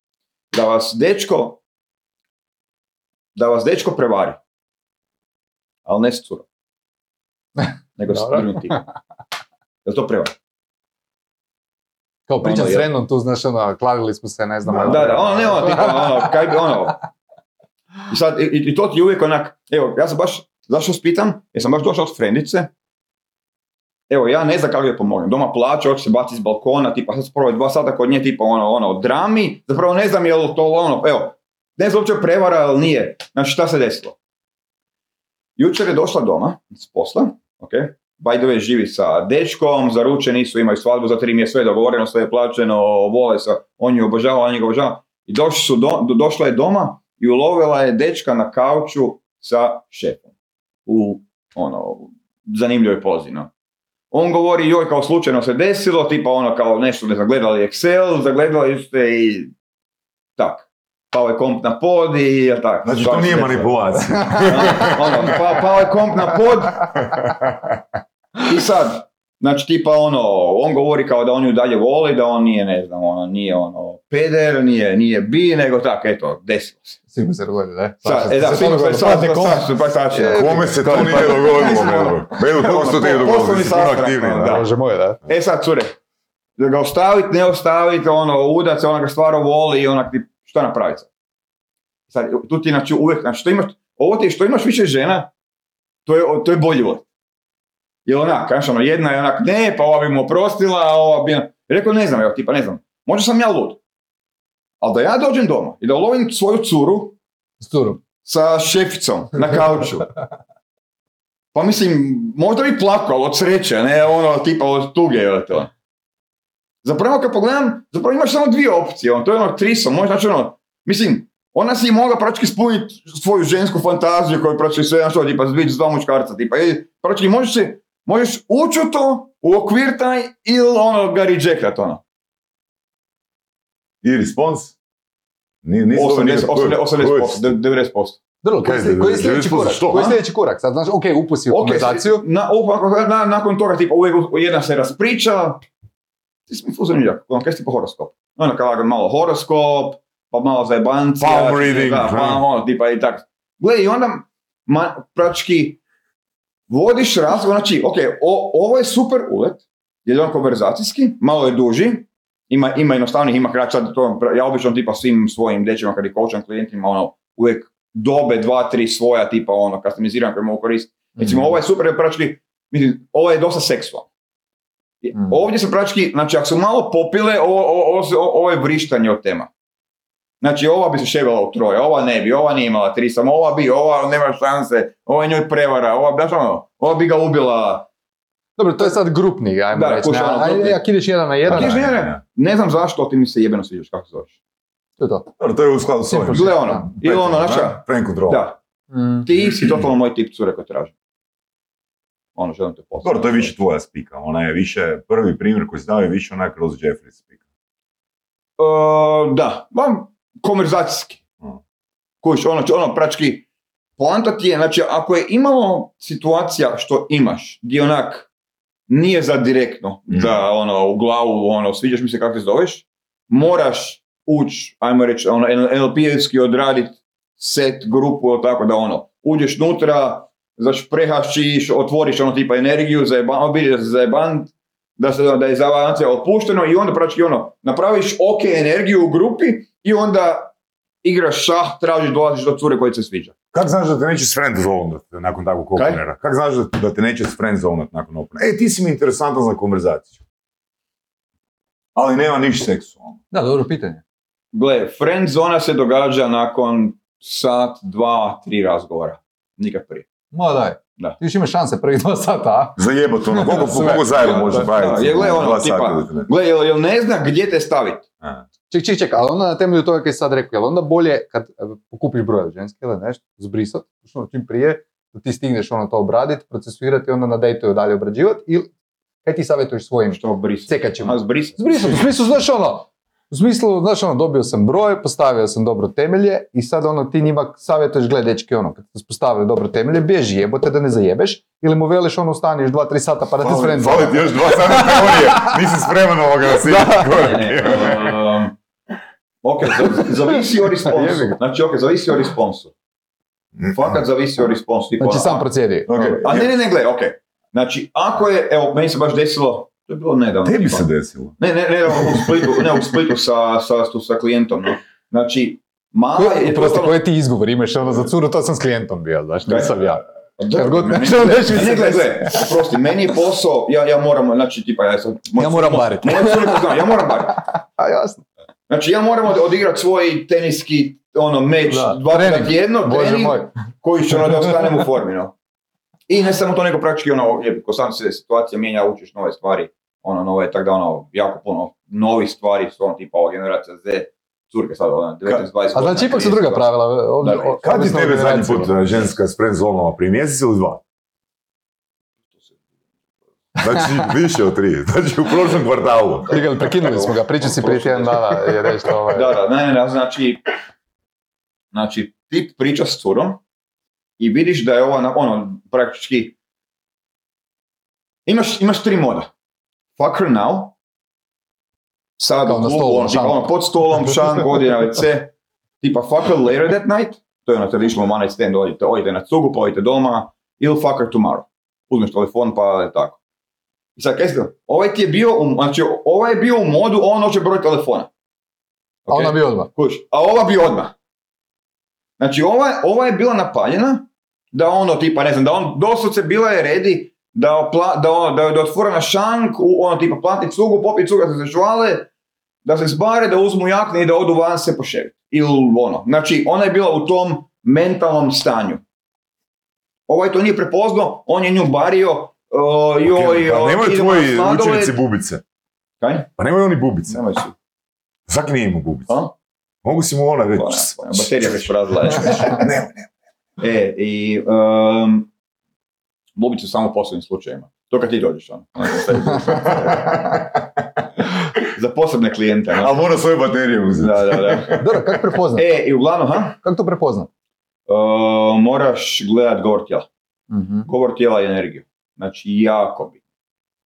da vas dečko, da vas dečko prevari, ali ne s curom, nego s drugim tipom. Jel to prevar? Kao pričam Ono, s je- Renom, tu znaš ono, klavili smo se, ne znam. Da, ono- Da, da, ono, ne ono, tipa, ono, kaj bi, ono, i sad, i, i to ti je uvijek onak, evo, ja sam baš, zašto spitam, jer sam baš došao od frendice, evo, ja ne znam kako je pomognem, doma plaća, hoće se baciti s balkona, tipa, sad prvo dva sata kod nje, tipa, ono, ono, drami, zapravo ne znam je li to, ono, evo, ne znam uopće prevara, ili nije, znači, šta se desilo? Jučer je došla doma, s posla, ok, by the way, živi sa dečkom, zaručeni su, imaju svadbu za tri mjeseca, sve je dogovoreno, sve je plaćeno, vole se, on ju obožava, on njega obožava. I došli došla je doma i ulovila je dečka na kauču sa šefom. U, ono, zanimljivoj pozi, no. On govori, joj, kao slučajno se desilo, tipa ono, kao nešto, ne znam, gledali Excel, zagledali ste i tak. Pao je komp na pod i jel tak. Znači, to nije manipulacija. ono, pa, pao je komp na pod i sad, znači tipa ono, on govori kao da on ju dalje voli, da on nije, ne znam, ono, nije ono, peder, nije, nije bi, nego tak, eto, desilo se. Sigurno se dogodilo, ne? Sad, e da, to se dogodilo. sad, sad, sad, sad, Kome se to nije dogodilo, Melo? Melo, to se ti je dogodilo, Poslovni sastanak, ono, da. Bože moj, da. E sad, cure, da ga ostavit, ne ostavit, ono, udat se, ona ga stvarno voli i onak ti, šta napraviti? sad? Sad, tu ti, znači, uvijek, znači, što imaš, ovo ti što imaš više žena, to je, to je bolji vod. Jer onak, znaš, ono, jedna je onak, ne, pa ova bi mu oprostila, a ova bi... Rekao, ne znam, evo, tipa, ne znam, možda sam ja lud. Ali da ja dođem doma i da lovim svoju curu S turom. sa šeficom na kauču. Pa mislim, možda bi plakao od sreće, ne ono tipa od tuge ili to. Zapravo kad pogledam, zapravo imaš samo dvije opcije, ono, to je ono triso, možda znači ono, mislim, ona si mogla praktički ispuniti svoju žensku fantaziju koju praktički sve nešto, tipa s dva muškarca, tipa, i praktički možeš se, možeš ući u to, u okvir taj, ili ono ga rejectat, ono. I respons? Ni- Nisi 80, dobro 80%, 90%. Dobro, koji, koji je sljedeći korak? što, Koji je sljedeći korak? Sad, znaš, ok, upusi u Ok, konverzaciju. Na, na, nakon toga, tipa, uvijek jedna se raspriča, ti si mi fuzan ljak, ono, kaj si po horoskop? Ono, kao malo horoskop, pa malo zajebancija. Palm reading, Da, pa ono, tipa i tak. Gle, i onda, ma, praktički, vodiš razgovor, znači, ok, o, ovo je super ulet, jer je on konverzacijski, malo je duži, ima, ima jednostavnih, ima kraće, sad to, ja obično tipa svim svojim dečima kad ih kočam klijentima, ono, uvijek dobe dva, tri svoja tipa, ono, customiziran koje mogu koristiti. Recimo, Mhm. ovo je super, jer praktički, mislim, ovo je dosta seksualno. I Mhm. Ovdje se praktički, znači, ako su malo popile, ovo, ovo, ovo, ovo je vrištanje od tema. Znači, ova bi se ševela u troje, ova ne bi, ova nije imala tri, samo ova bi, ova nema šanse, ova je njoj prevara, ova, znaš ono, ova bi ga ubila. Dobro, to je sad grupni, ajmo Da, reći. kuš, ono, A- grupni. a- Ako ideš jedan na jedan, Ako ideš ne, ne, znam zašto ti mi se jebeno sviđaš, kako se zoveš. to je to. Dobro, to je u skladu s ovim. Simple. Gle ono, ili ono, znaš šta? Friend control. Da, Mm. ti si totalno moj tip cure koji tražim. Ono, želim te poslati. Dobro, to je više tvoja spika. Ona je više, prvi primjer koji si dao je više onaj kroz Jeffrey spika. Uh, da, ma, konverzacijski. Kuš, ono, ono, prački, poanta ti je, znači, ako je imalo situacija što imaš, gdje onak nije za direktno, Mm. da, ono, u glavu, ono, sviđaš mi se kako te zoveš, moraš ući, ajmo reći, ono, NLP-evski odradit set, grupu, ili tako da, ono, uđeš nutra, zašprehašiš, otvoriš, ono, tipa energiju, zajeban, obidi da se zajebant, da, se, da je zavajancija otpušteno i onda praktički ono, napraviš ok energiju u grupi i onda igraš šah, tražiš, dolaziš do cure koja ti se sviđa. Kako znaš da te neće s friend zonat nakon takvog openera? Kako znaš da, te neće s friend zonat nakon openera? E, ti si mi interesantan za konverzaciju. Ali nema niš seksualno. Da, dobro pitanje. Gle, friend zona se događa nakon sat, dva, tri razgovora. Nikad prije. Ma daj. Da. Ti još imaš šanse prvih dva sata, a? Zajebat ono, koliko, koliko zajedno može je, gle, ono, tipa? Gle, jel, jel ne zna gdje te staviti? A. Ček, ček, ček, ali onda na temelju toga kaj si sad rekao, jel onda bolje kad e, pokupiš broj od ženske ili nešto, zbrisat, ono čim prije, da ti stigneš ono to obraditi, procesuirati, onda na dejtu dalje obrađivati, ili kaj ti savjetuješ svojim Što brisati? cekačima? A zbrisati? Zbrisat, u smislu, znaš ono, u smislu, znaš ono, dobio sam broj, postavio sam dobro temelje i sad ono, ti njima savjetuješ, gle dečki, ono, kad ste postavili dobro temelje, bježi jebote da ne zajebeš, ili mu veliš ono, staniš dva, tri sata pa da ti još dva sata teorije. Nisi spreman ovoga da um, ok, za- zavisi o responsu. Znači, ok, zavisi o responsu. Fakat zavisi o responsu. Tipa, Znači sam a- procijedi. Ok. A ne, ne, ne, gle, ok. Znači, ako je, evo, meni se baš desilo, to je bilo nedavno. Tebi tipa. se desilo. Ne, ne, ne, u Splitu, ne, u Splitu sa, sa, sa, sa klijentom, no. Znači, mala Ko, je... prosti, totalno- koje ti izgovor imaš ono za curu, to sam s klijentom bio, Kaj? nisam ja. Da, Kad god meni- mi se Ne, gle, gle, prosti, meni je posao, ja, ja moram, znači, tipa, ja sam... Ja moram bariti. Ja moram bariti. A jasno. Znači, ja moram od- odigrati svoj teniski, ono, meč, Da, dva puta trening. tjedno, Bože trening, moj. koji će ono da ostanem u formi, no. I ne samo to, nego praktički ono, je, ko sam se situacija mijenja, učiš nove stvari, ono, nove, tako da ono, jako puno novih stvari su ono, tipa ova generacija Z, curke sad, ono, 19-20 A znači ipak su druga pravila. Ovdje, Da, o- Kad o tebe zadnji put uh, ženska s zonala? Prije mjesec ili dva? Znači više od tri. Znači u prošlom kvartalu. Čekaj, prekinuli smo ga, pričao si prije tjedan dana, je nešto ovaj... Da, da, ne, ne, ne, znači, znači, ti priča s curom i vidiš da je ova, ono, praktički, imaš, imaš tri moda. Fuck her now, sad u na klubu, stolu, ono, tipa, ono, pod stolom, šank, odi na WC, tipa fuck her later that night, to je ono traditional one night stand, odite, odite na cugu, pa odite doma, ili fuck her tomorrow. Uzmeš telefon, pa je tako. I sad, kaj si to? Ovaj ti je bio, u, znači, ovaj je bio u modu, on hoće broj telefona. A ona bi odmah. Kuš, a ova bi odmah. Znači, ova, ova je bila napaljena, da ono, tipa, ne znam, da on doslovce bila je redi, da, opla, da, ono, da, da otvora na šank, u, ono, tipa, plati cugu, popi cuga da se žvale, da se zbare, da uzmu jakne i da odu van se poševiti. Ili ono. Znači, ona je bila u tom mentalnom stanju. Ovaj to nije prepoznao, on je nju bario, uh, joj, Pa uh, nemaju tvoji učenici bubice. Kaj? Pa nemaju oni bubice. Nemoj su. Zak nije imao bubice. A? Mogu si mu ona reći. Pa, ne, Baterija već prazila. Ne, ne. E, i um, bubice samo u posebnim slučajevima. To kad ti dođeš, ono. Ono, Za posebne klijente, no. Ali mora svoje baterije uzeti. Da, da, da. Dobro, kako prepoznat? E, i uglavnom, ha? Kako to prepoznat? Uh, moraš gledat govor tijela. Govor tijela i energiju. Znači, jako bi.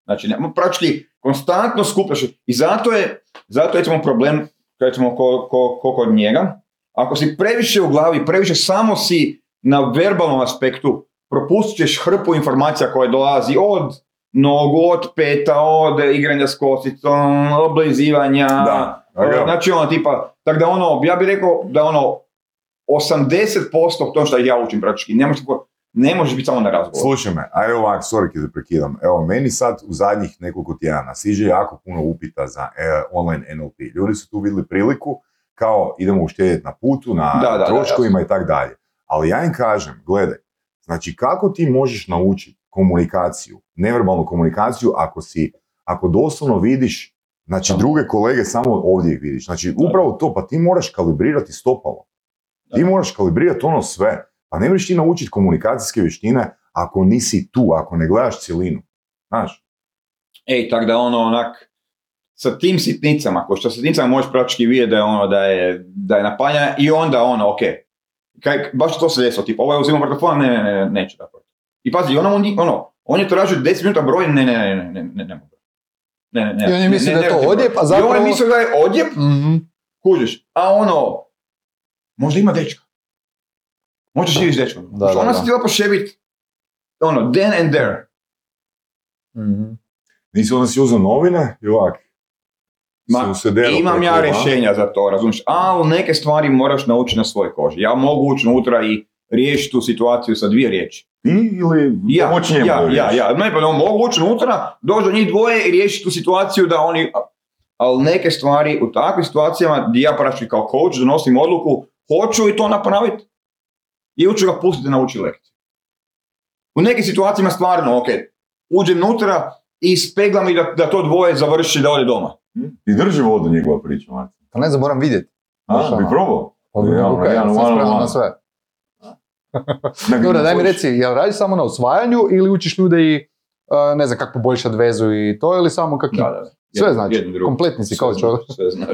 Znači, ne, praktički, konstantno skupljaš. I zato je, zato je recimo problem, recimo, ko, ko, ko kod njega, ako si previše u glavi, previše samo si na verbalnom aspektu, propustit ćeš hrpu informacija koje dolazi od nogu, od peta, od igranja s kosicom, oblizivanja. Da. E, Znači ono tipa, tako da ono, ja bih rekao da ono 80% to što ja učim praktički, ne možeš, ne možeš biti samo na razgovoru. Slušaj me, ajde ovak, sorry te prekidam. Evo, meni sad u zadnjih nekoliko tjedana siđe jako puno upita za e, online NLP. Ljudi su tu vidjeli priliku kao idemo uštedjeti na putu, na Da, da, da, troškovima i tako dalje. Ali ja im kažem, gledaj, znači kako ti možeš naučiti komunikaciju, neverbalnu komunikaciju ako si, ako doslovno vidiš, znači Da. druge kolege samo ovdje ih vidiš. Znači upravo to, pa ti moraš kalibrirati stopalo. Ti Da. moraš kalibrirati ono sve. Pa ne možeš ti naučiti komunikacijske vještine ako nisi tu, ako ne gledaš cjelinu. Znaš? Ej, tako da ono onak, sa tim sitnicama, ko što sitnicama možeš praktički vidjeti da je ono, da je, da je napanja i onda ono, ok, kaj, baš to se desilo, tipa, ovaj uzima mikrofon, ne, ne, ne, neće tako. I pazi, ono, on, ono, on je tražio 10 minuta broj, ne, ne, ne, ne, ne, ne, ne. Ne, ne, ne. I on je mislio ne, da je ne, to ne, odjeb, a I on zapravo- je mislio da je odjeb, Mhm. kužiš, a ono, možda ima dečka. Možda živiš dečkom. Da, Znaš, da, ona da. se htjela pošebit, ono, then and there. Mhm. Nisi onda si uzeo novine i ovak. Ma, Imam ja rješenja za to, razumiješ, ali neke stvari moraš naučiti na svojoj koži. Ja mogu ući unutra i riješiti tu situaciju sa dvije riječi. Ti ili Ja, njemu ja, ja, ja, ne, pa mogu ući unutra, doći do njih dvoje i riješiti tu situaciju da oni, ali neke stvari u takvim situacijama gdje ja praktički kao coach donosim odluku, hoću i to napraviti ili ću ga pustiti da nauči lekciju. U nekim situacijama stvarno, ok, uđem unutra i speglam i da, da to dvoje završi da ode doma. I drži vodu njegova priča, Martin. Pa ne znam, moram vidjeti. A, bi probao? Pa na sve. Dobro, daj mi reci, jel radiš samo na usvajanju ili učiš ljude i ne znam kako poboljšati vezu i to ili samo kako... Da, da, da. Sve znači, kompletni si kao čovjek. Sve zna.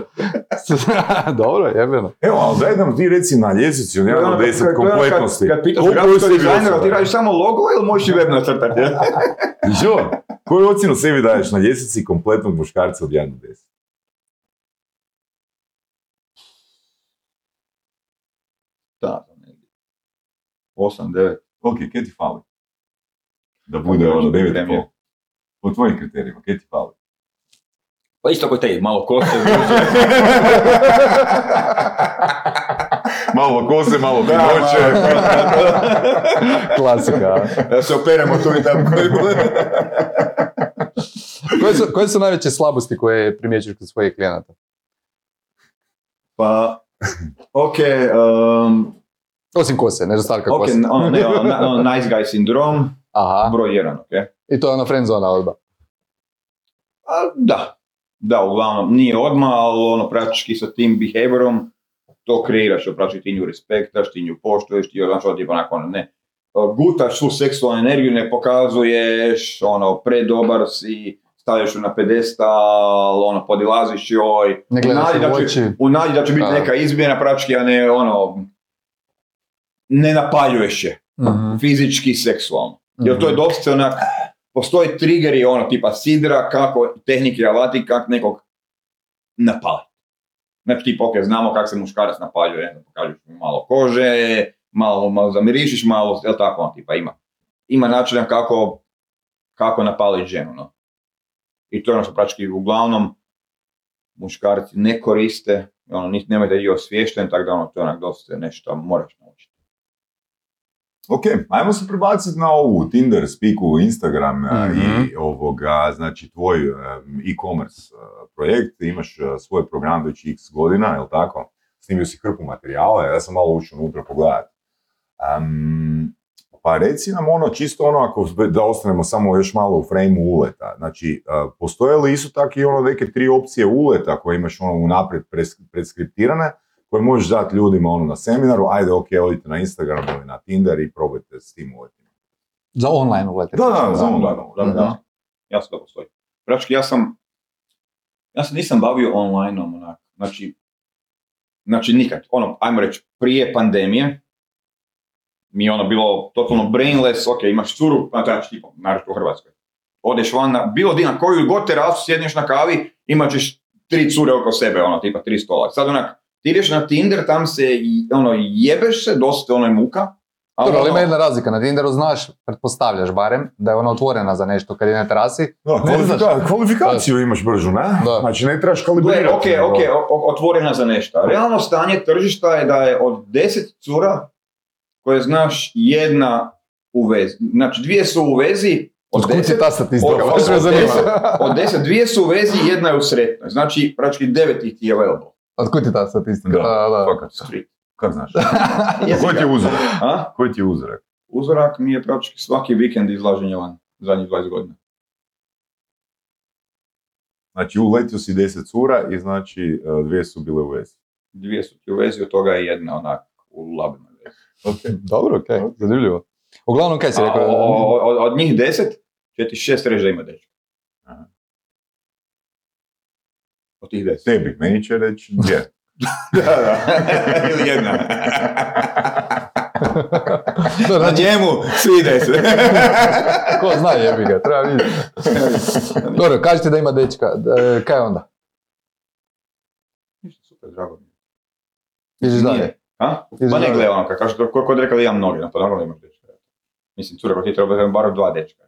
Dobro, jebeno. Evo, ali daj nam ti reci na ljestvici od 1 do 10 To je ono kompletnosti. Kad, kad pitaš sebi dizajnera, ti radiš samo logo ili možeš i web nacrtati? Jo, koju ocjenu sebi daješ na ljestvici kompletnog muškarca od 1 do 10? Da, negdje. 8, 9. Ok, kje ti fali? Da bude ono 9,5. Po tvojim kriterijima, kje ti fali? Pa isto kao te, malo kose. malo kose, malo Da, pinoće. Klasika. da se operemo tu i tamo. koje, su, koje su najveće slabosti koje primjećuješ kod svojih klijenata? pa, ok, um, Osim kose, nedostatka ok, kose. ne, ono, na- ono, nice guy sindrom, Aha, broj jedan, ok. i to je ono friend zona odba. A, da, da, uglavnom, nije odmah, ali ono, praktički sa tim behaviorom to kreiraš, praktički ti nju respektaš, ti nju poštuješ, ti znaš, ono, onako, ono, ne, gutaš svu seksualnu energiju, ne pokazuješ, ono, predobar si, stavljaš ju na pedestal, ono, podilaziš joj, Ne u nadi da će- u nadi da će biti neka izmjena praktički, a ne, ono, ne napaljuješ je, Mhm. fizički, seksualno. Jer to je Mhm. dosta onak, postoji triggeri ono tipa sidra, kako tehnike alati, kako nekog napali. Znači tipa, ok, znamo kako se muškarac napaljuje, pokažeš mu malo kože, malo, malo zamirišiš, malo, jel tako, on tipa ima. Ima načina kako, kako napaliti ženu, no. I to je ono što praktički uglavnom muškarci ne koriste, ono, nemojte i osviješten, tako da ono, to je onak dosta nešto moraš naučiti. Ok, ajmo se prebaciti na ovu Tinder, Spiku, Instagram Mhm. i ovoga, znači tvoj e, e-commerce e, projekt, imaš svoj program već x godina, jel tako? Snimio si hrpu materijala, ja sam malo ušao unutra pogledati. Em, pa reci nam ono, čisto ono, ako da ostanemo samo još malo u frame uleta, znači, postoje li isto tako i ono neke tri opcije uleta koje imaš ono unaprijed pres- preskriptirane, koje možeš dati ljudima ono na seminaru, ajde ok, odite na Instagram ili na Tinder i probajte s tim uletima. Za online ulete. Da, da, za Da, online. da, da, da. Jasno da postoji. Praktički ja sam, ja se nisam bavio online-om, onak, znači, znači nikad, ono, ajmo reći, prije pandemije, mi je ono bilo totalno brainless, ok, imaš curu, pa znači, tipa, naravno u Hrvatskoj. Odeš van na, bilo di na koju god terasu sjedneš na kavi, imat ćeš tri cure oko sebe, ono, tipa tri stola. Sad onak, ti ideš na Tinder, tam se, i- ono, jebeš se, dosta ono je muka. Dobro, ali ima ono- jedna razlika. Na Tinderu znaš, pretpostavljaš barem, da je ona otvorena za nešto kad je na terasi. Da, Ne kvalifika- kvalifikaciju imaš bržu, ne? Da. Znači ne trebaš kalibrirati. ok, nego- ok, o- otvorena za nešto. Realno stanje tržišta je da je od 10 cura koje znaš jedna u vezi. Znači dvije su u vezi, od Otkud ti 10, ta statistika? od- od- od deset. od 10 dvije su u vezi, jedna je u sretnoj. Znači praktički 9 ih ti je available. Otkud ti ta statistika? Da. Da, da. Fakat. Street. Kak znaš? Koji ti je uzorak? A? Koji ti je uzorak? Uzorak mi je praktički svaki vikend izlaženje van, zadnjih 20 godina. Znači uletio si 10 cura i znači e, dvije su bile u vezi. Dvije su ti u vezi, od toga je jedna onak u labenoj vezi. Dobro, okej, zanimljivo. Uglavnom, kaj si A, rekao? o- o- od, od njih 10 će ti šest reći da ima dečka. Aha. Od tih 10. Tebi, meni će reći dvije. Da, da. Ili jedna. Da, Na njemu svi deset. ko zna jebi ga, treba vidjeti. Dobro, kažete da ima dečka, e, kaj onda? Ništa, super, drago mi. Ideš dalje. A? Pa ne gledaj ono, kad kažeš, ko kod rekao da imam mnoge, no pa naravno da imaš dečka. Mislim, cura, ti treba da imam bar dva dečka.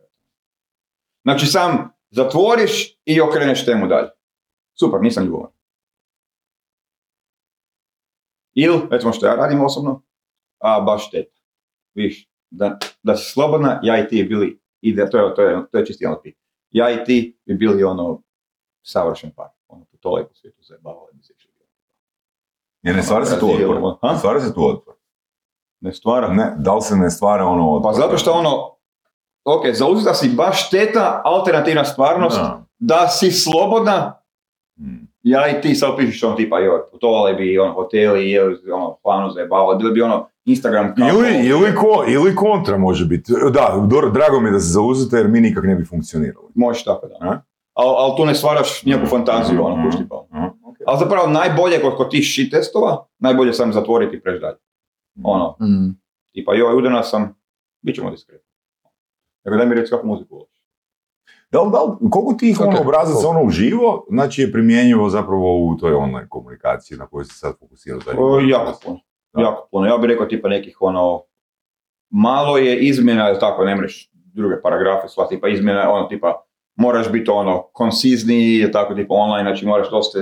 Znači sam, zatvoriš i okreneš temu dalje. Super, nisam ljubavan. Ili, recimo što ja radim osobno, a baš šteta. Viš, da, da si slobodna, ja i ti bili, ide, to je, to je, to je čisti ti. Ja i ti bi bili ono savršen par. Ono, putovali po svijetu, zajebavali bi se. Jer ne stvara se tu otpor. Ha? Ne stvara se tu otpor. Ne stvara. Ne, da li se ne stvara ono otpor? Pa zato što ono, ok, zauzeta si baš šteta, alternativna stvarnost, Da. da si slobodna. Ja i ti sad pišeš ono tipa, joj, putovali bi ono hoteli, jeli, ono, planu zajebavali, bili bi ono Instagram kao... Ili, ili, ko, ili kontra može biti. Da, dobro, drago mi je da se zauzete jer mi nikak ne bi funkcionirali. Možeš tako da. Ali al tu ne stvaraš nikakvu fantaziju, ono, Mhm, kuš tipa. mhm, ok. Ali zapravo najbolje kod, kod tih shit testova, najbolje sam zatvoriti i preći dalje. Ono, Mm. tipa, joj, udana sam, bit ćemo diskretni. Nego daj mi reći kakvu muziku voliš. Da li, da li, koliko tih ono Ok, obrazaca koliko? ono uživo, znači je primjenjivo zapravo u toj online komunikaciji na kojoj se sad fokusirao jako puno. Da. Jako puno. Ja bih rekao tipa nekih ono, malo je izmjena, ili tako, ne mreš druge paragrafe, sva tipa izmjena, ono tipa, moraš biti ono, koncizniji, tako tipa online, znači moraš dosta,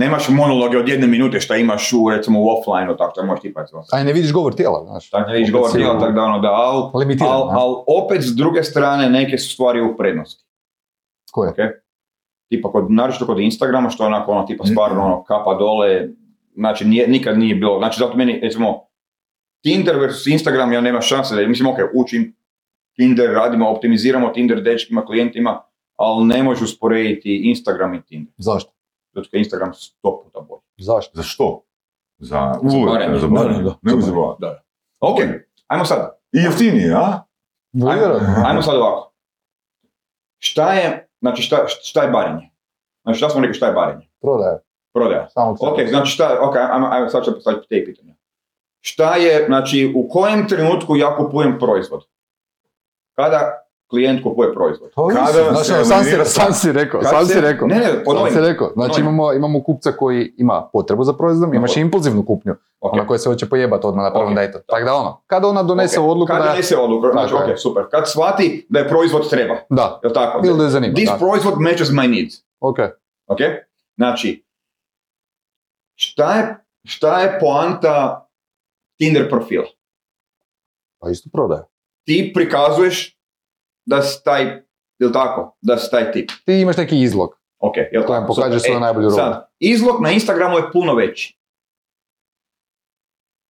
nemaš monologe od jedne minute šta imaš u, recimo, u offline, tako da možeš tipa, recimo, Aj, ne vidiš govor tijela, znaš. tako da vidiš Opet govor tijela, u- tako da ono, da, al, al, ne? al opet s druge strane neke su stvari u prednosti. Koje? Ok? Tipa kod, naročito kod Instagrama, što je onako ono, tipa stvarno ono, kapa dole, znači nije, nikad nije bilo, znači zato meni, recimo, Tinder versus Instagram, ja nema šanse da, mislim, ok, učim Tinder, radimo, optimiziramo Tinder dečkima, klijentima, ali ne možeš usporediti Instagram i Tinder. Zašto? Je Instagram sto puta bolji. Zašto? Za što? Za barenje. za Da, barenje. da. Ok, ajmo sad. I jeftinije, a? Vjerojatno. Ajmo sad ovako. Šta je, znači šta, šta je barenje? Znači šta smo rekli šta je barenje? Prodaje. Prodaja. Samo Ok, znači šta, ok, ajmo, ajmo sad ću postaviti te pitanja. Šta je, znači, u kojem trenutku ja kupujem proizvod? Kada klijent kupuje proizvod? To Kada Znači, se ono, sam, si, sam si rekao, sam si rekao. Ne, ne, Sam ponovim. si rekao. Znači Ponovim. imamo, imamo kupca koji ima potrebu za proizvodom, imaš Tako. impulzivnu kupnju, Ok. ona koja se hoće pojebati odmah na prvom Ok. dejtu. Tako da ono, kada ona donese Ok. odluku Kad da... donese odluku, znači, ok, super. Kad shvati da je proizvod treba, Da, jel tako? ili da je zanima. This Da. proizvod matches my needs. Ok. Ok? Znači, šta je, šta je poanta Tinder profila? Pa isto prodaje. Ti prikazuješ da si taj, jel tako, da si taj tip. Ti imaš neki izlog. Ok, jel tako? pokažeš svoju najbolju robu. Sad, izlog na Instagramu je puno veći.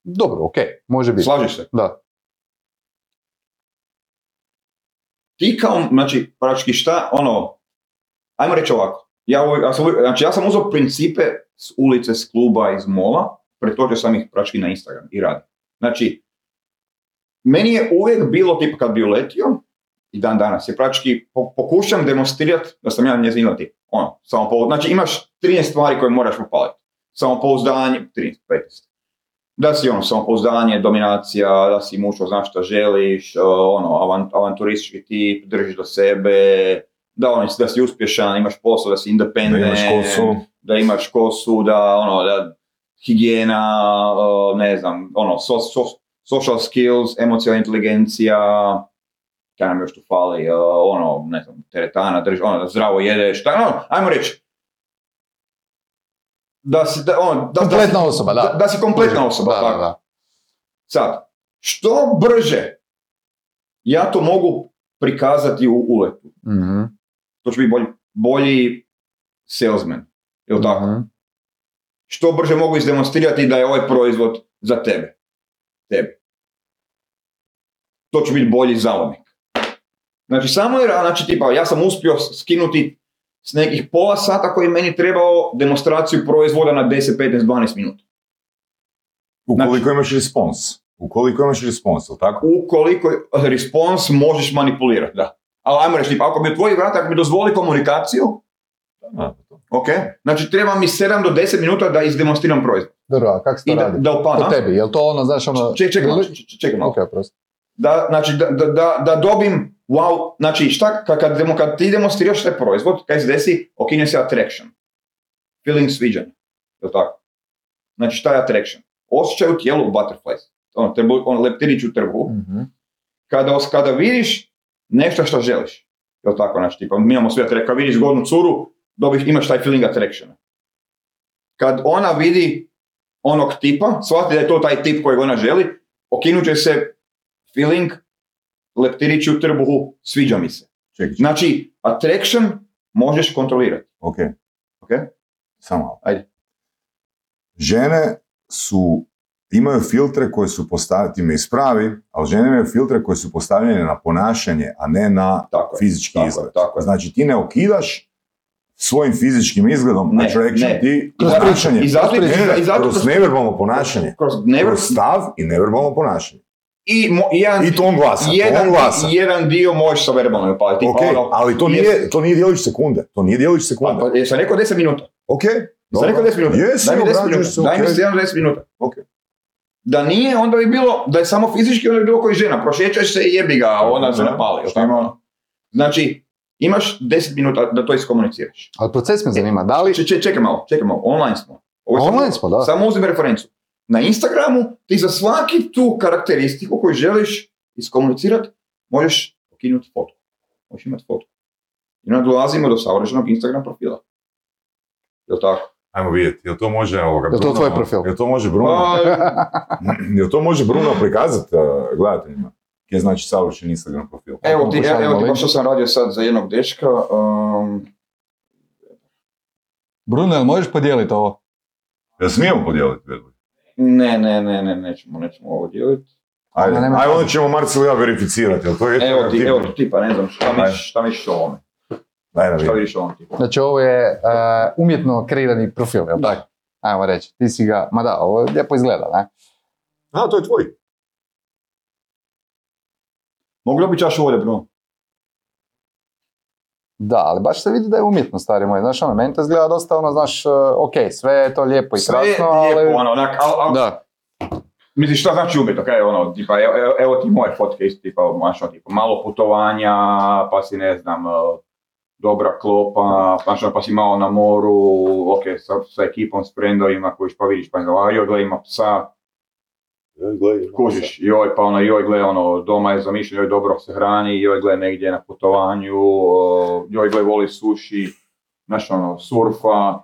Dobro, ok, može biti. Slažeš se? Da. Ti kao, znači, praktički šta, ono, ajmo reći ovako. Ja, ja sam, znači, ja sam uzeo principe s ulice, s kluba, iz mola, pretočio sam ih praktički na Instagram i radim. Znači, meni je uvijek bilo, tipa kad bi uletio, i dan danas je praktički, po- pokušam demonstrirati da sam ja njezino tip. Ono, samo znači imaš 13 stvari koje moraš upaliti. Samopouzdanje, 13, 15. Da si ono, samopouzdanje, dominacija, da si muško, znaš šta želiš, ono, avan- avanturistički tip, držiš do sebe, da, ono, da si uspješan, imaš posao, da si Da independent, imaš kosu. da imaš kosu, da, ono, da, higijena, ne znam, ono, so, so- social skills, emocionalna inteligencija, kaj nam još tu fali, ono, ne znam, teretana, drži, ono, da zdravo jedeš, šta, ono, ajmo reći, da si, da, ono, da, da, si, Kompletna osoba, da. da, da si kompletna osoba, da, tako. da, da. Sad, što brže ja to mogu prikazati u uletu, Mhm, to će biti bolji, bolji salesman, ili tako? mhm. Što brže mogu izdemonstrirati da je ovaj proizvod za tebe. Tebi. To će biti bolji zavonik. Znači, samo je, znači, tipa, ja sam uspio skinuti s nekih pola sata koji je meni trebao demonstraciju proizvoda na 10, 15, 12 minuta. Ukoliko Znači- imaš respons. Ukoliko imaš respons, jel tako? Ukoliko respons možeš manipulirati, da. Ali ajmo reći, ako mi otvori vrata, ako mi dozvoli komunikaciju, Da, to. ok, znači treba mi 7 do 10 minuta da izdemonstriram proizvod. Dobro, a kako se to da, radi? da Po upadam. tebi, jel to ono, znaš, ono... Čekaj, čekaj malo, ili- čekaj, čekaj malo. Ok, prosto. Da, znači, da, wow, znači, šta, kad, kad, demo- kad ti demonstriraš taj proizvod, kaj se desi, okine se attraction. Feeling sviđanja. Je tako? Znači, šta je attraction? Osjećaj u tijelu butterflies. Ono, trbu, ono leptirić u trbu. Mhm. Kada, kada vidiš nešto što želiš. Jel tako, znači, tipa, mi imamo sve attract- kad vidiš godnu curu, dobiš, imaš taj feeling attraction. Kad ona vidi onog tipa, shvati da je to taj tip kojeg ona želi, okinut će se feeling, leptirić u trbuhu, sviđa mi se. Čekaj, čekaj. Znači, attraction možeš kontrolirati. Ok. Ok? Samo malo. Ajde. Žene su, imaju filtre koje su postavljene, ti me ispravi, ali žene imaju filtre koje su postavljene na ponašanje, a ne na Tako fizički tako je, izgled. tako je. Znači ti ne okidaš svojim fizičkim izgledom Ne, attraction, ne. ti Kroz ponašanje. I zato, Ne, i zato kroz neverbalno ponašanje. kroz never, Kroz stav i neverbalno ponašanje. I, mo, i jedan, I ton glasa, jedan, ton glasa. jedan dio možeš sa verbalno upaliti. Ok, ono, ali to jes- nije, to nije dijelić sekunde. To nije dijelić sekunde. Pa, pa, jesam rekao 10 minuta. Ok, Sam rekao 10 minuta. Jesi, Daj mi 10 obrađuješ minuta. se, Daj mi ok. se jedan 10 minuta. Ok. Da nije, onda bi bilo, da je samo fizički, onda bi bilo koji žena. Prošećaš se i jebi ga, a ona se napali. Znači, imaš 10 minuta da to iskomuniciraš. Ali proces me zanima, da li... Če, če, čekaj malo, čekaj malo, online smo. Ovo samo- Online smo, da. Samo uzmi referencu. Na Instagramu ti za svaki tu karakteristiku koju želiš iskomunicirati, možeš ukinuti fotku. Možeš imati fotku. I onda dolazimo do savršenog Instagram profila. Jel tako? Ajmo vidjeti, jel to može ovoga Jel to Bruno- tvoj profil? Jel to može Bruno? Pa, Jel to može Bruno prikazati uh, gledateljima? Je znači savršen Instagram profil. evo ti, Pokušajmo evo ti, što sam radio sad za jednog dečka. Um, Bruno, jel možeš podijeliti ovo? Jel smijemo podijeliti? Ne, ne, ne, ne, nećemo, nećemo ovo dijeliti. Ajde, nema ajde onda ćemo Marcel ja verificirati, jel to je Evo ti, tip? evo ti tipa, ne znam, šta Ajde. misliš, šta misliš o ovome? Daj da Šta vidiš o ovom tipu? Znači ovo je uh, umjetno kreirani profil, jel tako? Ajmo reći, ti si ga, ma da, ovo lijepo izgleda, ne? A, to je tvoj. Mogu dobiti čašu vode, Bruno? Da, ali baš se vidi da je umjetno, stari moj. Znaš, ono, meni to izgleda dosta, ono, znaš, uh, ok, sve je to lijepo i Sve je krasno, ali... lijepo, ono, onak, al, al, Da, Misliš, šta znači umjetno? Kaj je ono, tipa, evo, evo, evo ti moje fotke isto, tipa, znaš, ono, tipa, malo putovanja, pa si, ne znam, eh, dobra klopa, znaš, ono, pa si malo na moru, ok, sa, sa ekipom, s frendovima, kojiš, pa vidiš, pa a joj, gle, ima psa, kužiš, joj, pa ono, joj, gle, ono, doma je zamišljen, joj, dobro se hrani, joj, gle, negdje na putovanju, joj, gle, voli suši, znaš, ono, surfa,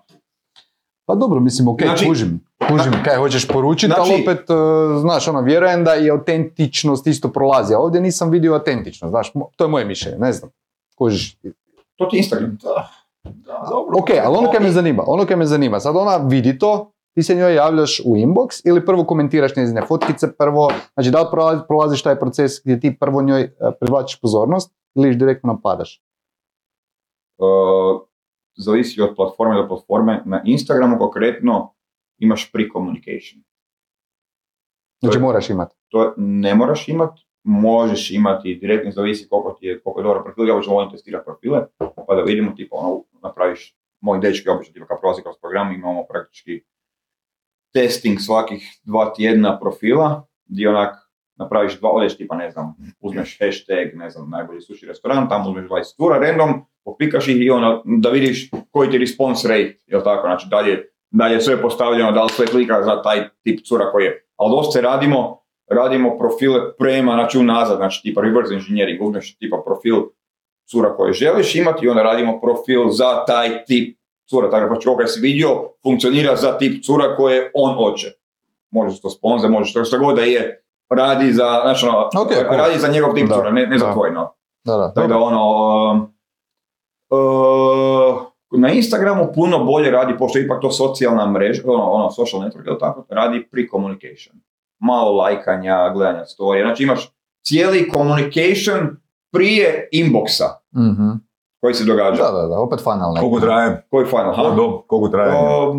pa dobro, mislim, ok, Znači- kužim. Kužim kaj hoćeš poručiti, ali Znači- opet, uh, znaš, ono, vjerujem da i autentičnost isto prolazi, a ovdje nisam vidio autentičnost, znaš, to je moje mišljenje, ne znam. Kužiš. to ti Instagram. Da, da, dobro. Ok, ali ono kaj me zanima, ono kaj me zanima, sad ona vidi to, ti se njoj javljaš u inbox ili prvo komentiraš njezine fotkice prvo, znači da li prolazi- prolaziš taj proces gdje ti prvo njoj e, privlačiš pozornost ili iš direktno napadaš? Uh, zavisi od platforme do platforme. Na Instagramu konkretno imaš pre-communication. Znači moraš imati. To ne moraš imati, možeš imati direktno, zavisi koliko ti je, koliko je dobar profil. Ja obično volim testirati profile, pa da vidimo, tipa, ono, napraviš, moji dečki obično, tipa, kad prolazi kroz program, imamo praktički testing svakih dva tjedna profila, gdje onak napraviš dva, odeš tipa, ne znam, uzmeš hashtag, ne znam, najbolji sushi restoran, tamo uzmeš 20 tura random, popikaš ih i ono, da vidiš koji ti response rate, jel tako, znači dalje, dalje sve postavljeno, da li sve klika za taj tip cura koji je. Ali dosta radimo, radimo profile prema, znači unazad, znači tipa reverse engineering, uzmeš tipa profil cura koje želiš imati i onda radimo profil za taj tip cura, tako da pa čovjek si vidio, funkcionira za tip cura koje on hoće. Može to sponzor, može što, što god da je, radi za, znači ono, Ok, cool. radi za njegov tip Da, cura, ne, ne za tvoj, no. Da, da. Tako da ono, uh, na Instagramu puno bolje radi, pošto je ipak to socijalna mreža, ono, ono social network, ili tako, radi pre-communication. Malo lajkanja, gledanja storija, znači imaš cijeli communication prije inboxa Mhm. Koji se događa. Da, da, da, opet funnel neki. Koliko traje? Koji final? Ha? Do, koliko traje? O,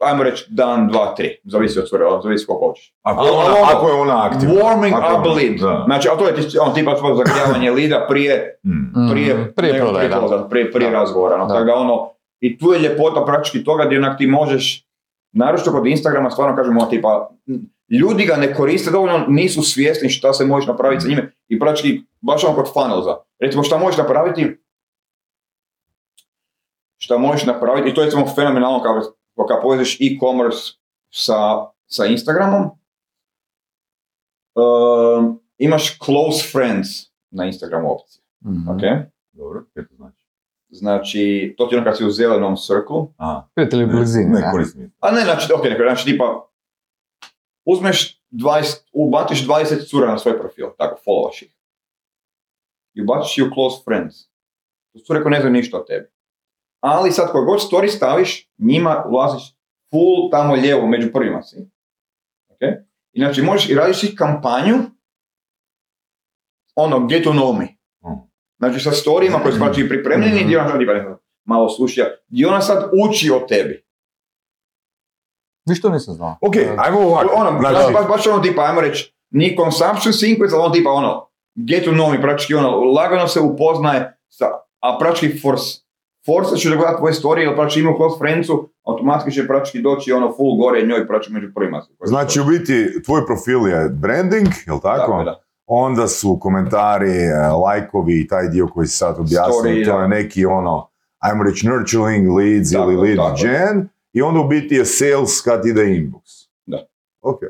ajmo reći dan, dva, tri. Zavisi od cure, zavisi koliko hoćeš. Ako, je ona, ono, ako je ona aktivna. Warming Ako- up lead. Da. Znači, a to je on tipa tvoj zagrijavanje lida prije Mm. Prije, prije nego prodaje, prije, da. prije, prije Da. razgovora. No, Da. Tako da ono, I tu je ljepota praktički toga gdje onak ti možeš, naročito kod Instagrama stvarno kažemo tipa, ljudi ga ne koriste dovoljno, nisu svjesni šta se možeš napraviti sa njime i praktički baš ono kod funnelza. Recimo šta možeš napraviti, šta možeš napraviti, i to je recimo fenomenalno kad, kad povežeš e-commerce sa, sa Instagramom, Um, imaš close friends na Instagramu opcije. Mhm. ok? Dobro, kaj to znači? Znači, to ti je ono kad si u zelenom cirklu, Aha, Prijatelji blizini. ne ne? koristim. a ne, znači, ok, neko, znači tipa, uzmeš 20, ubaciš 20 cura na svoj profil, tako, followaš ih. I ubaciš ih u close friends. To su rekao ne znaju ništa o tebi. Ali sad koji god story staviš, njima ulaziš full tamo lijevo, među prvima si. Ok? I znači možeš i radiš ih kampanju, ono, get to know me. Mhm. Znači sa storijima koji su znači pripremljeni, gdje ona sad malo sluša, gdje ona sad uči o tebi. Ništa nisam znao. Ok, ajmo ovako. Ono, Znači, baš, baš ono tipa, ajmo reći, ni consumption sequence, ali ono tipa ono, get to know me, praktički ono, lagano se upoznaje, sa, a praktički force, force će da gleda tvoje storije, jer praktički ima close friendsu, automatski će praktički doći ono full gore njoj praktički među prvima. znači u biti tvoj profil je branding, jel tako? Tako je, da. Onda su komentari, e, lajkovi i taj dio koji si sad objasnio, to je neki ono, ajmo reći nurturing leads Tako, ili lead tako. gen i onda u biti je sales kad ide inbox. Da. Ok.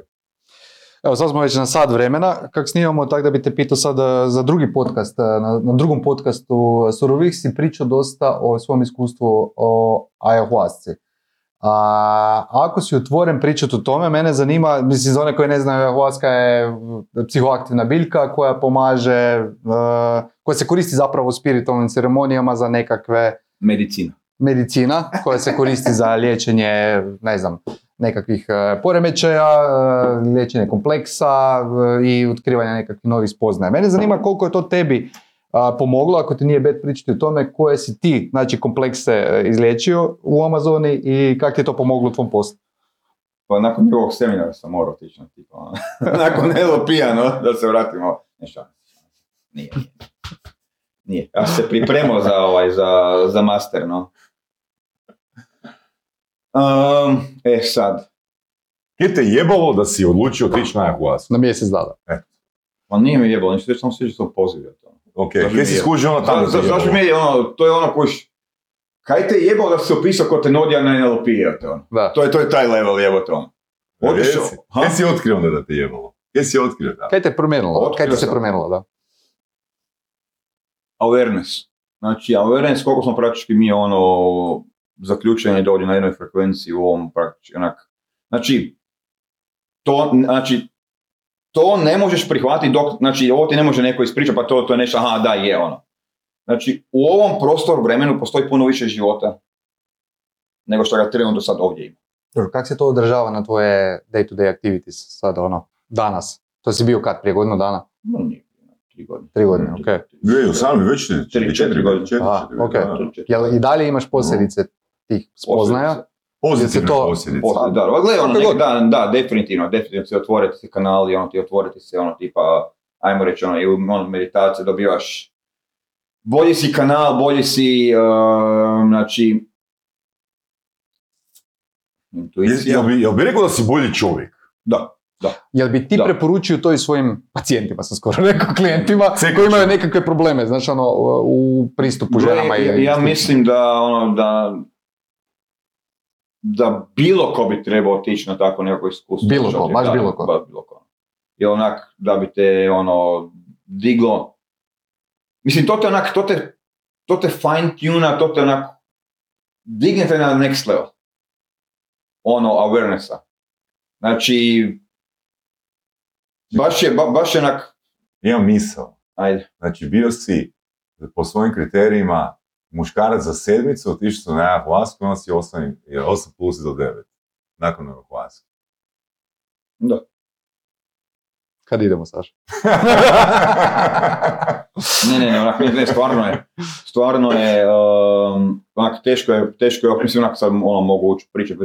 Evo, sad smo već na sat vremena, kak snimamo, tako da bi te pitao sad eh, za drugi podcast, eh, na, na drugom podcastu Surovih si pričao dosta o svom iskustvu o ayahuasci. A ako si otvoren pričati o tome, mene zanima, mislim za one koji ne znaju, ayahuasca je psihoaktivna biljka koja pomaže, eh, koja se koristi zapravo u spiritualnim ceremonijama za nekakve Medicina. medicina koja se koristi za liječenje, ne znam, nekakvih e, poremećaja, e, liječenje kompleksa e, i otkrivanja nekakvih novih spoznaja. Mene zanima koliko je to tebi pomoglo, ako ti nije bet pričati o tome, koje si ti, znači, komplekse izliječio u Amazoni i kako ti je to pomoglo u tvom poslu. Pa nakon njegovog seminara sam morao otići na tipa, ono. nakon NLP-a, no, da se vratimo. Ne nije. Nije. Ja sam se pripremao za, ovaj, za, za master, no. Um, e sad, Kje te jebalo da si odlučio otići na ayahuasca? Na mjesec dana. pa nije mi jebalo, ništa, već samo sviđa se pozivio to. Ok, kje si je- skužio ono tamo? Za- za- te Zašto jebalo? mi je ono, to je ono kojiš, kaj te jebalo da si se opisao ko te nodija na NLP, jebote, ono. Da. To je, to je taj level, jebote, ono. Otišao, Reci, ha? Gdje si otkrio onda da te jebalo? Gdje si otkrio da? Kaj te je promijenilo? Otkrio Kaj ti se sam. promijenilo, da? awareness. Znači, awareness, koliko smo praktički mi ono zaključeni da ovdje na jednoj frekvenciji u ovom praktički onak. Znači, to, znači, to ne možeš prihvatiti dok, znači, ovo ti ne može neko ispričati, pa to, to je nešto, aha, da, je ono. Znači, u ovom prostoru vremenu postoji puno više života nego što ga trenutno sad ovdje ima. Dobro, kako se to održava na tvoje day-to-day activities sad, ono, danas? To si bio kad, prije godinu dana? No, nije, tri godine. Tri godine, ok. 2018, već ne, Četiri- četiri godine. četiri, četiri, ok. da. Tri, četiri. Jel i dalje imaš posljedice tih spoznaja? Pozitivne Jel se to- posljedice. Da, gledaj, ono, nek- da, da, definitivno, definitivno se otvoriti se kanali, ono ti otvoriti se, ono tipa, ajmo reći, ono, i u ono, meditacije dobivaš, bolji si kanal, bolji si, uh, znači, Jel, intuicija, jel, bi, jel bi rekao da si bolji čovjek? da, Jel bi ti Da. preporučio to i svojim pacijentima, sam skoro rekao, klijentima, koji imaju nekakve probleme, znači ono, u pristupu ženama i... ja, ja mislim da, ono, da, da bilo ko bi trebao otići na tako nekako iskustvo. Bilo ko, Znači, baš bilo ko. Baš bilo ko. I onak, da bi te, ono, diglo. Mislim, to te onak, to te, to te fine tuna, to te onak, digne te na next level. Ono, awarenessa. Znači, baš je, ba, baš je onak, Imam misao. ajde, Znači, bio si po svojim kriterijima muškarac za sedmicu, otišao sam na ayahuasca, onda si 8, 8 plus do 9. Nakon ayahuasca. da. Kad idemo, Saša? Ne, ne, ne, onak, ne, ne, stvarno je, stvarno je, um, onak, teško je, teško je, mislim, onak, sad, ono, mogu ući pričati,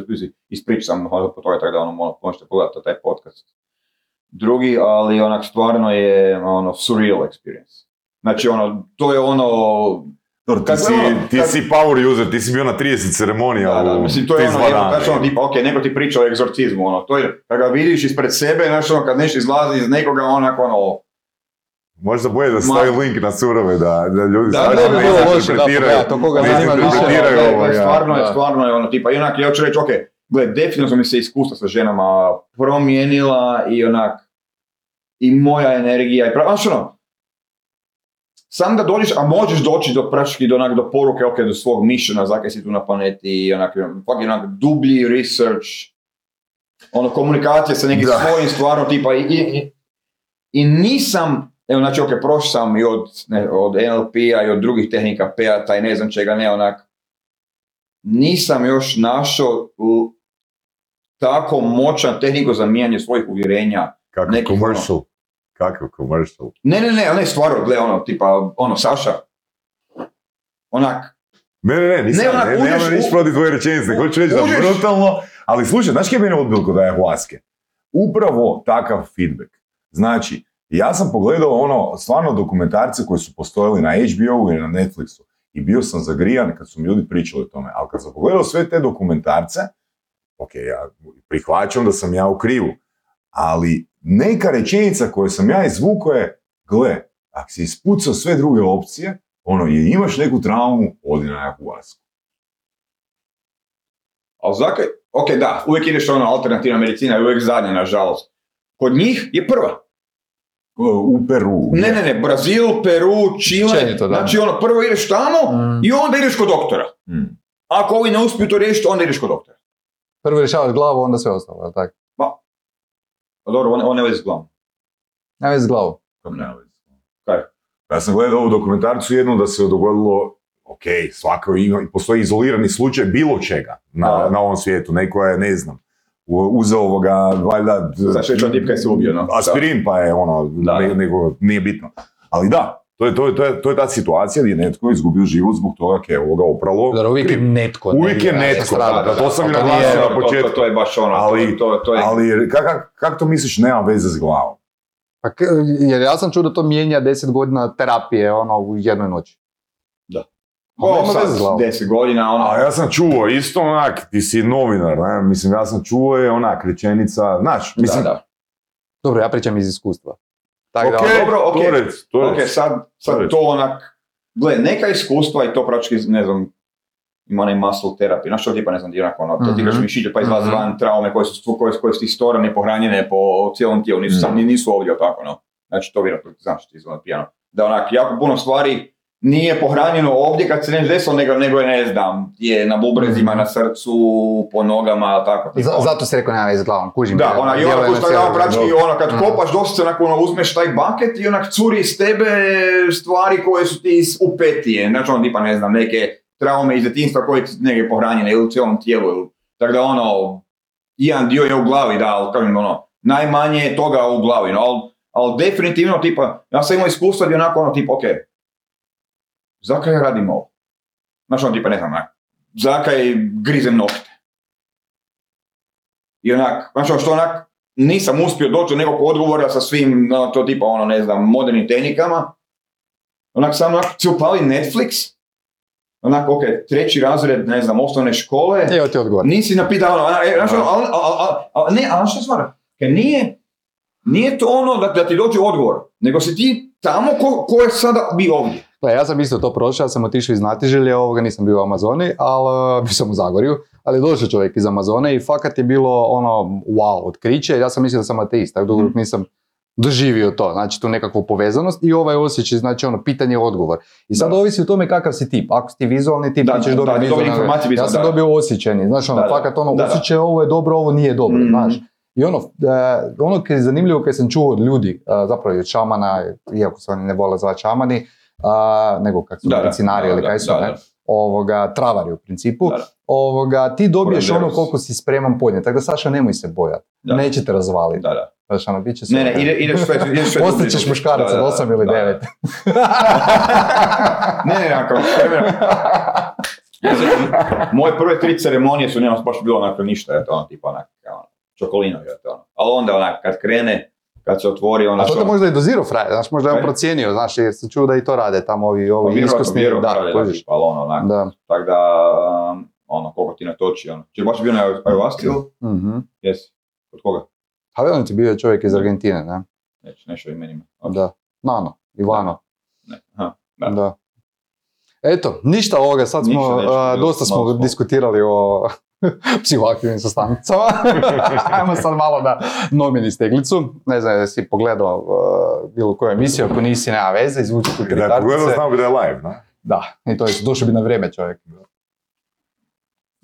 ispričam sam ono, po toga, tako da, ono, mo- možete pogledati taj podcast. Drugi, ali, onak, stvarno je, ono, surreal experience. Znači, ono, to je ono, Dobro, ti, si, ono, ti kad- si power user, ti si bio na 30 ceremonija da, da, u mislim, to je ono, 32 jedno, dana. znači, ono, tipa, ok, neko ti priča o egzorcizmu, ono, to je, kad ga vidiš ispred sebe, znači, ono, kad nešto izlazi iz nekoga, onako, ono, Možda bolje da Ma- stavi link na surove, da, da ljudi Da, stvarno ne bi ne loše, interpretiraju. da, to koga ne zanima više, Ne, ovoga. stvarno je, da. stvarno je ono tipa, i onak, ja ću reći, ok, gle, definitivno su mi se iskustva sa ženama promijenila i onak, i moja energija, i prav, znaš ono, sam da dođeš, a možeš doći do praktički do, onak, do poruke, ok, do svog mišljena, zakaj si tu na planeti, onak, pak onak dublji research, ono, komunikacija sa nekim Da. svojim stvarno, tipa, i, i, i, i nisam, evo, znači, ok, prošao sam i od, ne, od NLP-a i od drugih tehnika PEATA i ne znam čega, ne, onak, nisam još našao u- tako moćan tehniku za mijenjanje svojih uvjerenja. Kako Neki commercial. Kako commercial. Ne, ne, ne, ne, stvarno, gle, ono, tipa, ono, Saša, onak, Ne, ne, ne, nisam, Ne, ne, onak, ne, uđeš nemam ništa u- protiv tvoje rečenice, hoću reći da uđeš- brutalno, ali slušaj, znaš kaj je mene odbilo kod ayahuaske? Upravo takav feedback. Znači, ja sam pogledao ono, stvarno dokumentarce koji su postojali na HBO-u i na Netflixu i bio sam zagrijan kad su mi ljudi pričali o tome, ali kad sam pogledao sve te dokumentarce, ok, ja prihvaćam da sam ja u krivu, ali neka rečenica koju sam ja izvukao je, gle, ako si ispucao sve druge opcije, ono, i imaš neku traumu, odi na ayahuasku. ali zakaj, ok, da, uvijek ideš ono, alternativna medicina je uvijek zadnja, nažalost. Kod njih je prva. U Peru. Ne, ne, ne, Brazil, Peru, Čile, da. znači ono, prvo ideš tamo Mm. i onda ideš kod doktora. Mm. Ako ovi ne uspiju to riješiti, onda ideš kod doktora. Prvo rješavaš glavu, onda sve ostalo, jel tako? Pa dobro, on, on ne vezi s glavom. Ne vezi s glavom. Kako nema veze. Kaj? Ja sam gledao ovu dokumentarcu jednu da se dogodilo, ok, svako ima, postoji izolirani slučaj bilo čega na, na ovom svijetu. Neko je, ne znam, uzeo ovoga, valjda, tipka je se ubio, no. aspirin pa je ono, Da. ne- nego nije bitno. Ali da, to je, to, je, to, je, to je ta situacija gdje je netko izgubio život zbog toga kaj je ovoga opralo. Dobro, uvijek je netko. Uvijek je netko, strada, da, to sam i naglasio na to, početku. to, to je baš ono, Ali- to, to, to je... Ali kak, kak to misliš nema veze s glavom? Pa jer ja sam čuo da to mijenja 10 godina terapije ono, u jednoj noći. Da. Ko nema sad. 10 godina, ono... A ja sam čuo, isto onak, ti si novinar, ne? mislim, ja sam čuo je onak rečenica, znaš, mislim, da, da. Dobro, ja pričam iz iskustva. Tako da, ok, ono, dobro, ok. to rec, to Ok, rec. sad, sad to onak, gle, neka iskustva i to praktički, ne znam, ima onaj muscle therapy, znaš što tipa, ne znam, ti onako, ono, Mhm. ti igraš mišiće pa izlazi Mhm. van traume koje su, koje, koje su ti storane, pohranjene po cijelom tijelu, nisu, sam, Mhm. nisu ovdje tako, no. Znači, to vjerojatno, znaš, ti izgleda pijano. Da onak, jako puno stvari nije pohranjeno ovdje kad se ne desilo, nego, nego je, ne znam, je na bubrezima, Mhm. na srcu, po nogama, tako. ono. zato se rekao nema s glavom, kužim. Da, ona, i ona cijelu- praktički, ono, kad Mm. kopaš dosta, onako, ono, uzmeš taj buket i onak curi iz tebe stvari koje su ti iz- upetije. Znači, ono, tipa, ne znam, neke traume iz djetinjstva koje su negdje pohranjene ili u cijelom tijelu. Ili, tako da, ono, jedan dio je u glavi, da, ali kažem, ono, najmanje je toga u glavi, no, ali, ali definitivno, tipa, ja sam imao iskustva gdje onako, ono, tipa, ok, zakaj ja radim ovo? Znači, ono, tipa, ne znam, onak, zakaj grizem nokte? I onak, znači ono što onak, nisam uspio doći do nekog odgovora sa svim, no, to tipa, ono, ne znam, modernim tehnikama. Onak, sam onak, si upali Netflix, onak, ok, treći razred, ne znam, osnovne škole, Evo ti odgovor. nisi napitao, ono, e, znaš, ono, ali, ali, ali, ali, ne, ali što stvara? Nije, nije to ono da, da ti dođe odgovor, nego si ti tamo ko, ko je sada bi ovdje. Pa ja sam isto to prošao, ja sam otišao iz Natiželja, ovoga nisam bio u Amazoni, ali bio sam u Zagorju, ali došao čovjek iz Amazone i fakat je bilo ono, wow, otkriće, ja sam mislio da sam ateist, tako dugo Mhm. nisam doživio to, znači tu nekakvu povezanost i ovaj osjećaj, znači ono, pitanje odgovor. I sad Da. ovisi o tome kakav si tip, ako si ti vizualni tip, Da, ćeš dobiti informacije Ja sam da. dobio osjećajni, znaš ono, Da, fakat ono, osjećaj ovo je dobro, ovo nije dobro, Mhm. znaš. I ono, e, ono je zanimljivo kad sam čuo od ljudi, e, zapravo i od šamana, iako se oni ne vole zvati šamani, a, nego kak su Da, medicinari da, ili kaj su, da, ne? Ovoga, travari u principu, Da, da. ovoga, ti dobiješ ono koliko si spreman podnijeti, tako da Saša nemoj se bojati, Da. neće te razvaliti, Da, da. znaš ono, bit će sve Ne, ne, ide, ideš sve, ideš sve Postat dublje, ćeš dublje. muškarac od 8 ili da, da. 9. ne, ne, onako, Moje prve tri ceremonije su nema baš bilo onako ništa, je to ono, tipa onak, ono, čokolino je to ono. Ali onda onak, kad krene, kad se otvori, ono, A to te možda i dozirao frajer, znaš, možda je on Kaj? procijenio, znaš, jer sam čuo da i to rade tamo ovi, Pa ovi vjerojatno, iskusni, da, tipa, ali ono, onak, Da. tako da, um, ono, koliko ti natoči, ono. Če baš bio na ayahuasca ili? Mhm. Jesi. Kod koga? A velim ti bio je čovjek iz Argentine, ne? Neću, nešto imenima. Ok. Da. Nano, Ivano. Ne. Aha. Da. Da. Eto, ništa ovoga, sad smo, Ništa, ništa, a, dosta smo smo- diskutirali o psihoaktivnim sastancama. Ajmo sad malo da nomini steglicu. Ne znam jesi pogledao uh, bilo koju emisiju, ako nisi, nema veze, izvuči tu Da je pogledao, znao bi da je live, na? Da, i to je, došao bi na vrijeme čovjek.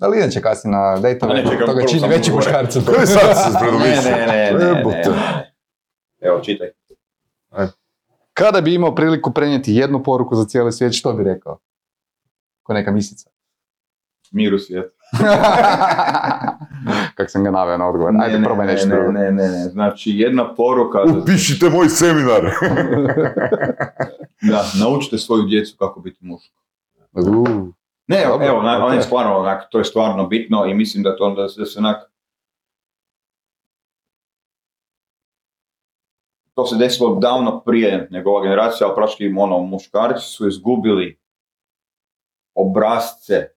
Ali inače kasnije na dejtove, ne, to ga čini veći muškarca. Koji sad se Ne, ne, ne, ne, ne, ne. Evo, čitaj. Kada bi imao priliku prenijeti jednu poruku za cijeli svijet, što bi rekao? Ko neka misica. Mir u svijetu. Kak sam ga naveo na odgovor. Ajde, ne, probaj ne, nešto ne, drugo. ne, ne, ne. Znači, jedna poruka za Upišite moj seminar. Da, naučite svoju djecu kako biti muško. Uh, Ne, evo, Dobro, evo na, on je stvarno, onak, to je stvarno bitno i mislim da to onda da se onak... To se desilo davno prije nego ova generacija, ali praktički ono, muškarci su izgubili obrazce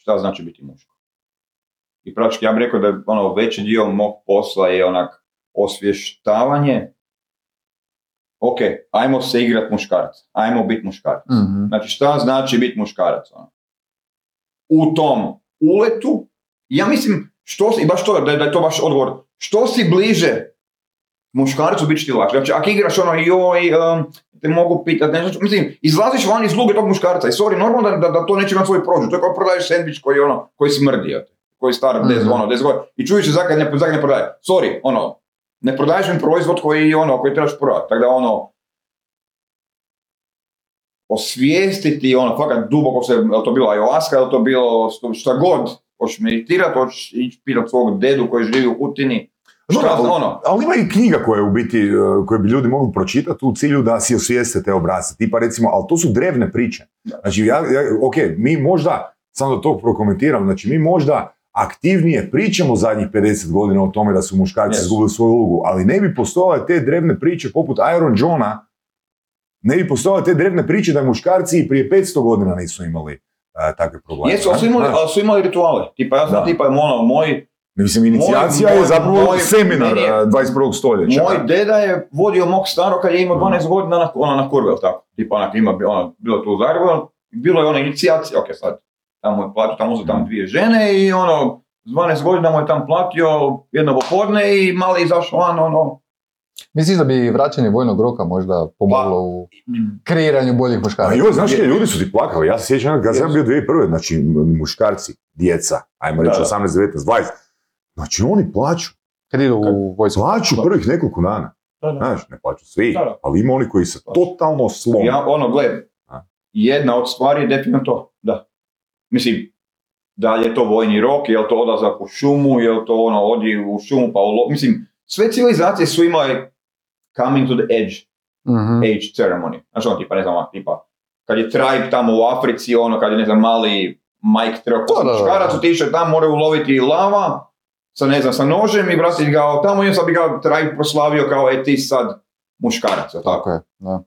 šta znači biti muško. I praktički ja bih rekao da je ono, veći dio mog posla je onak osvještavanje ok, ajmo se igrat muškarac, ajmo biti muškarac. mhm. Znači šta znači biti muškarac? Ono? U tom uletu, ja mislim, što si, i baš to, da, je- da je to baš odgovor, što si bliže muškarcu, bit će ti lakše. Znači, ako igraš ono, joj, um, te mogu pitat, nešto, mislim, izlaziš van iz luge tog muškarca i sorry, normalno da, da, da to neće imati svoj prođu. To je kao prodaješ sandvič koji, ono, koji smrdi, koji je star 10, Mhm. ono, 10 godina. I čuješ se zakad ne, zakad ne prodaje. Sorry, ono, ne prodaješ mi proizvod koji, ono, koji trebaš prodati. Tako da, ono, osvijestiti, ono, fakat duboko se, je to bila ayahuasca, je to bilo šta god, hoćeš meditirati, hoćeš ići pitat svog dedu koji živi u Kutini, šta ali, ono, ali ima i knjiga koje u biti, e, koje bi ljudi mogli pročitati u cilju da si osvijeste te obrasce. Tipa recimo, ali to su drevne priče. Znači, ja, ja, ok, mi možda, samo da to prokomentiram, znači mi možda aktivnije pričamo zadnjih 50 godina o tome da su muškarci Yes. izgubili svoju ulogu, ali ne bi postojale te drevne priče poput Iron Johna, ne bi postojale te drevne priče da muškarci i prije 500 godina nisu imali e, takve probleme. jesu, ali su, imali, ali su imali rituale. Tipa, ja sam Da. tipa, ono, moj, Mislim, inicijacija moj- je zapravo moj- seminar meni je- e, 21. stoljeća. moj deda je vodio mog staro kad je imao 12 godina na, ono, na kurve, tako? Tipa, onak, ima, ono, bilo to u Zagrebu, bilo je ona inicijacija, ok, sad, tamo je platio, tamo su tamo dvije žene i ono, s 12 godina mu je tam platio jedno popodne i mali izašao van, ono, Misliš da bi vraćanje vojnog roka možda pomoglo Pa, u kreiranju boljih A muškaraca? joj, znaš kaj, ljudi su ti plakali. Ja se sjećam kad sam bio 2001. Znači, muškarci, djeca, ajmo reći Da, da. 18, 19, 20. Znači, oni plaću. Kad idu u vojsku. Plaću prvih nekoliko dana. Da, da. Znaš, ne plaću svi, Da, da. ali ima oni koji se Plaću. totalno slome. Ja, ono, gle, A? jedna od stvari je definitivno to, da. Mislim, da li je to vojni rok, je li to odlazak u šumu, je li to ono, odi u šumu pa u lo... Mislim, sve civilizacije su imale coming to the edge, Mhm. age ceremony. Znači ono, tipa, ne znam, onak, tipa, kad je tribe tamo u Africi, ono, kad je, ne znam, mali Mike da, da. muškarac otišao tamo, moraju uloviti lava, sa, ne znam, sa nožem i vratiti ga tamo i sad bi ga tribe proslavio kao, e, ti sad muškarac, tako? Tako je, da.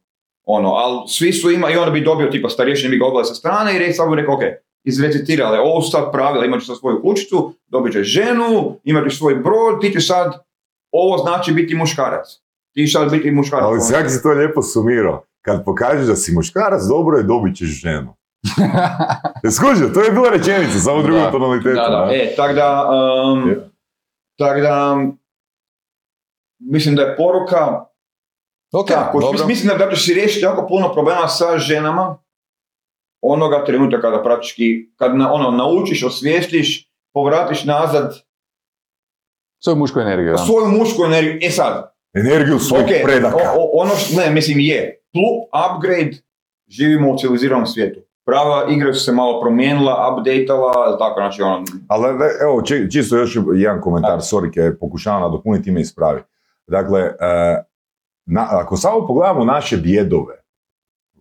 ono, ali svi su ima, i onda bi dobio tipa starješine bi ga sa strane i re, sad bi rekao, ok, izrecitirale ovo su sad pravila, imat ćeš sad svoju kućicu, dobit ćeš ženu, imat ćeš svoj brod, ti ćeš sad, ovo znači biti muškarac. Ti ćeš sad biti muškarac. Ali svaki si to lijepo sumirao. Kad pokažeš da si muškarac, dobro je, dobit ćeš ženu. Je skužio, to je bila rečenica, samo drugom tonalitetu. Da, da, e, tak da, um, Je. Tak da, mislim da je poruka Ok, tako, dobro. mislim da, da ćeš si riješiti jako puno problema sa ženama onoga trenutka kada praktički, kad na, ono, naučiš, osvijestiš, povratiš nazad Svoju mušku energiju, svoju mušku energiju. E sad, Energiju svojih ok, predaka. o- o- ono što, ne, mislim je, plu, upgrade, živimo u civiliziranom svijetu. Prava igre su se malo promijenila, updateala, tako, znači ono, Ali evo, či- čisto još jedan komentar, sorry, ke pokušavam nadopuniti i me ispravi. Dakle, e, na- ako samo pogledamo naše djedove,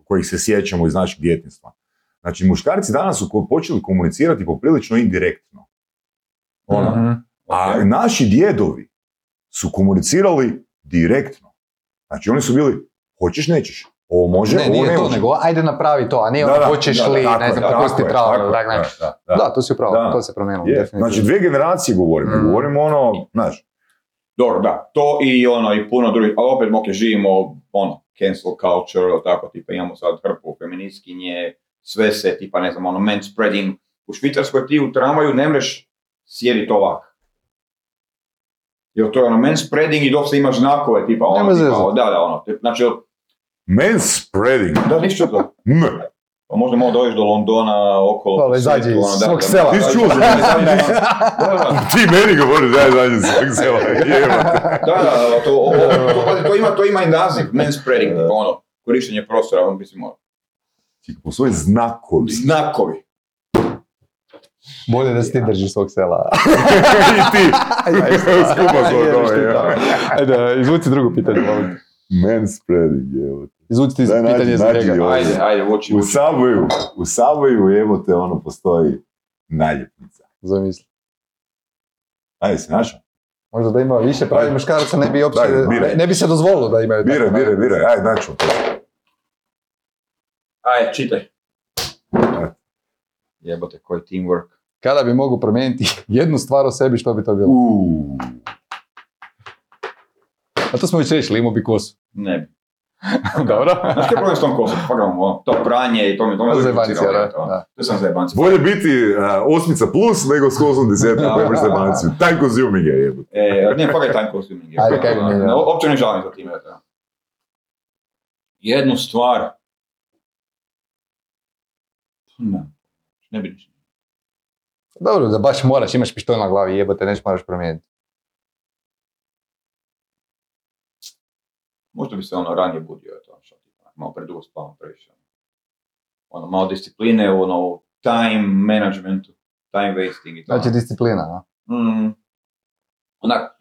kojih se sjećamo iz našeg djetinstva, znači muškarci danas su počeli komunicirati poprilično indirektno. Ono, Mhm. A ok. naši djedovi su komunicirali direktno. Znači oni su bili, hoćeš, nećeš. Ovo može, Ne, ovo nije ne to, može. nego ajde napravi to, a nije ono hoćeš li, ne znam, kako si ne. da, to si upravo, to se promijenilo, Je, definitivno. Znači dvije generacije govorimo, Mhm. govorimo ono, znaš, Dobro, da, to i ono, i puno drugih, ali opet, ok, živimo, ono, cancel culture, tako, tipa, imamo sad hrpu feministkinje, sve se, tipa, ne znam, ono, manspreading, U Švicarskoj ti u tramvaju ne mreš sjedit ovak. Jer to je ono men spreading i dosta imaš znakove, tipa ono, tipa, da, da, ono, znači, Man spreading. da, ništa to. M. Pa možda malo dođeš do Londona, okolo, Pa, izađi iz ono, da, svog sela. Ti si čuo da, Ti meni govoriš da je zadnje svog sela. Da, da, da, to, o, o, to, ima, to ima i naziv, man spreading, tipa ono, korištenje prostora, on mislim, ono, Ti postoje znakovi. znakovi. Bolje da se ti držiš svog sela. I ti. Skupa to. Ajde, izvuci drugo pitanje. Molim te. Man spreading, jebote. Izvuci ti Daj, nađi, pitanje za nađi njega. Ajde, ajde, vuči, U. Subwayu, u Subwayu, jebote, ono, postoji naljepnica. Zamisli. Ajde, si našao? Možda da ima više pravi muškaraca ne bi uopće, biraj. ne, ne bi se dozvolilo da imaju Biraj, biraj, biraj, ajde, naću. Ajde, čitaj. Jebote, koji teamwork. Kada bi mogu promijeniti jednu stvar o sebi, što bi to bilo? Uuu. A to smo već riješili, imao bi kosu. Ne bi. Dobro. Znaš kaj je problem s tom kosom? Pa ga ono, to pranje i to mi to me Zajebancija, da, to. To sam zajebancija. Bolje biti a, osmica plus nego s kosom desetka, pa imaš zemanciju. Time consuming je, jebote. E, ne, pa je time consuming. je. Ajde, kaj bi Ono, mijenjao? ne, žalim za time. Da. Jednu stvar. Ne, ne bi ništa. Dobro, da baš moraš, imaš pištolj na glavi, jebote, nešto moraš promijeniti. Možda bi se ono ranije budio, to, što, tipa, malo predugo spavam previše. Ono, malo discipline, ono, time managementu, time wasting i to. Znači disciplina, a? Mm. Onak,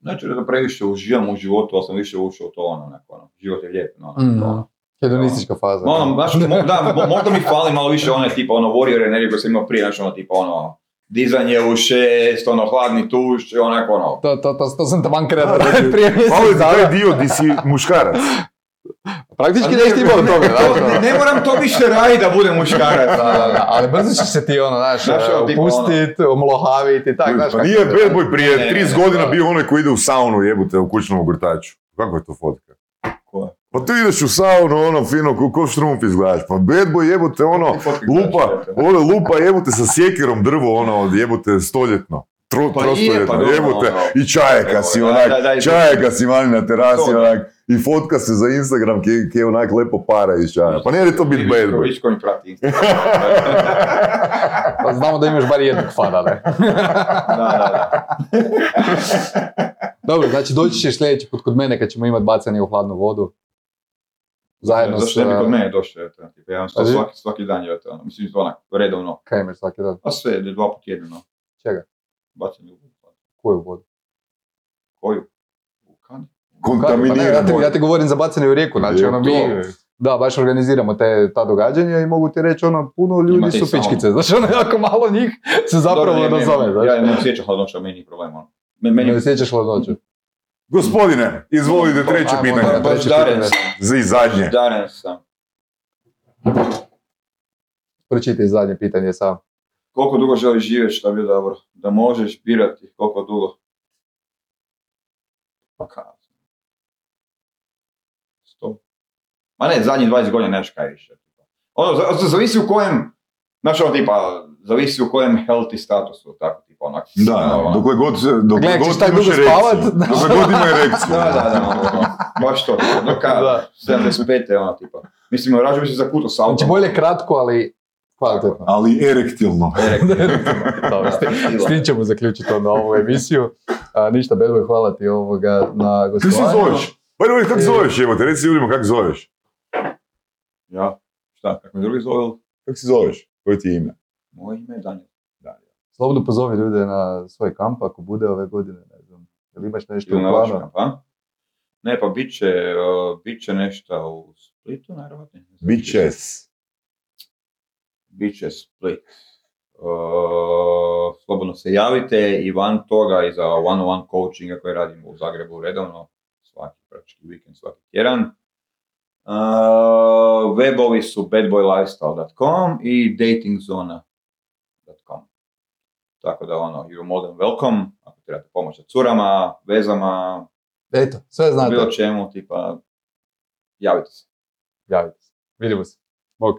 znači da previše uživam u životu, ali sam više ušao u to ono, neko, ono, život je lijep, no, Mm. ono. Hedonistička faza. Ono, znaš, mo- da, mo- možda mi fali malo više one tipa ono warrior energije koje sam imao prije, znači ono tipa ono, dizanje u šest, ono hladni tuš, onako ono, To, to, to, to sam taman krenuo prije mjesec Malo je dio di si muškarac. Praktički nešto imao od toga, ono. ne, ne moram to više raditi da budem muškarac. Da, da, da, ali brzo ćeš se ti ono, znaš, Znaš, ono, tipa, opustit, omlohavit i tak, znaš. Pa nije je. bad boy prije Ne, ne, 30 ne, godina bio onaj koji ide u saunu jebote u kućnom ogrtaču. Kako je to fotka? Pa ti ideš u saunu, ono fino, ko, ko štrumf izgledaš. Pa bad boy jebote, ono, lupa, ono lupa jebote sa sjekirom drvo, ono, od jebote stoljetno. Tro, Pa je, trostoljetno, pa jebote, ono. i čajeka si onak, čajeka si vani na terasi To. onak, i fotka se za Instagram kje, kje onak lepo para iz čaja. Pa nije li to bit bad boy? Vidiš ko mi prati. Pa znamo da imaš bar jednog fana, ne? da, da, da. Dobro, znači doći ćeš sljedeći put kod mene kad ćemo imati bacanje u hladnu vodu. Zajedno Zašto ne bi kod mene došao, eto, ja vi- svaki, svaki dan, eto, ono, mislim, onak, redovno, Kaj imaš svaki dan? a sve, dva put jedno, Čega? bacanje u vodu. Koju vodu? Koju? U kani? Pa ne, ja, ti, ja ti govorim za bacanje u rijeku, znači ono mi, Je. da, baš organiziramo te, ta događanja i mogu ti reći ono, puno ljudi Imate su pičkice, znači ono jako malo njih se zapravo nazove, znači. Ja ne osjećam hladnoća, meni nije problem, ono. Me- Meni, Ne osjećaš hladnoću. Gospodine, izvolite treće Ajmo, pitanje. da, treće pitanje. Za i zadnje. sam. Pročitaj zadnje pitanje sam. Koliko dugo želiš živjeti, šta bi dobro? Da možeš birati koliko dugo? Pa kao? Sto? Ma ne, zadnjih 20 godina nemaš kaj više. Ono, za- za- zavisi u kojem, znaš ono tipa, zavisi u kojem healthy statusu, tako onak. Da, ono, dokle god, dokle Gledaj, god imaš dugo erekciju. spavat? Dokle god ima erekciju. Da, da, da, ono, ono, baš to, do kada, Da. 75. ono tipa. Mislim, rađe bi se zakuto s autom. Znači bolje kratko, ali kvalitetno. Ali erektilno. Dobro, s tim- ćemo zaključiti onda ovu emisiju. A, ništa, Bedboj, hvala ti ovoga na Kako se gostovanju. zoveš? Pa evo, kako E. zoveš, evo te, reci ljudima kako zoveš. Ja, šta, kako me drugi zove? Kako se zoveš? Koje ti je ime? Moje ime je Daniel. Slobodno pozovi ljude na svoj kamp ako bude ove godine, ne znam. Jel imaš nešto u planu? vašem, pa? Ne, pa bit će, uh, bit će nešto u Splitu, najvjerojatnije. Ne znam, Bitches. Bit će Split. Uh, slobodno se javite i van toga i za one-on-one coachinga koje radimo u Zagrebu redovno, svaki praktički vikend, svaki tjedan. Uh, webovi su badboylifestyle.com i datingzona.com. Tako da ono, you're more than welcome, ako trebate pomoć sa curama, vezama, Eto, sve znate. bilo čemu, tipa, javite se. Javite se. Vidimo se. Bog.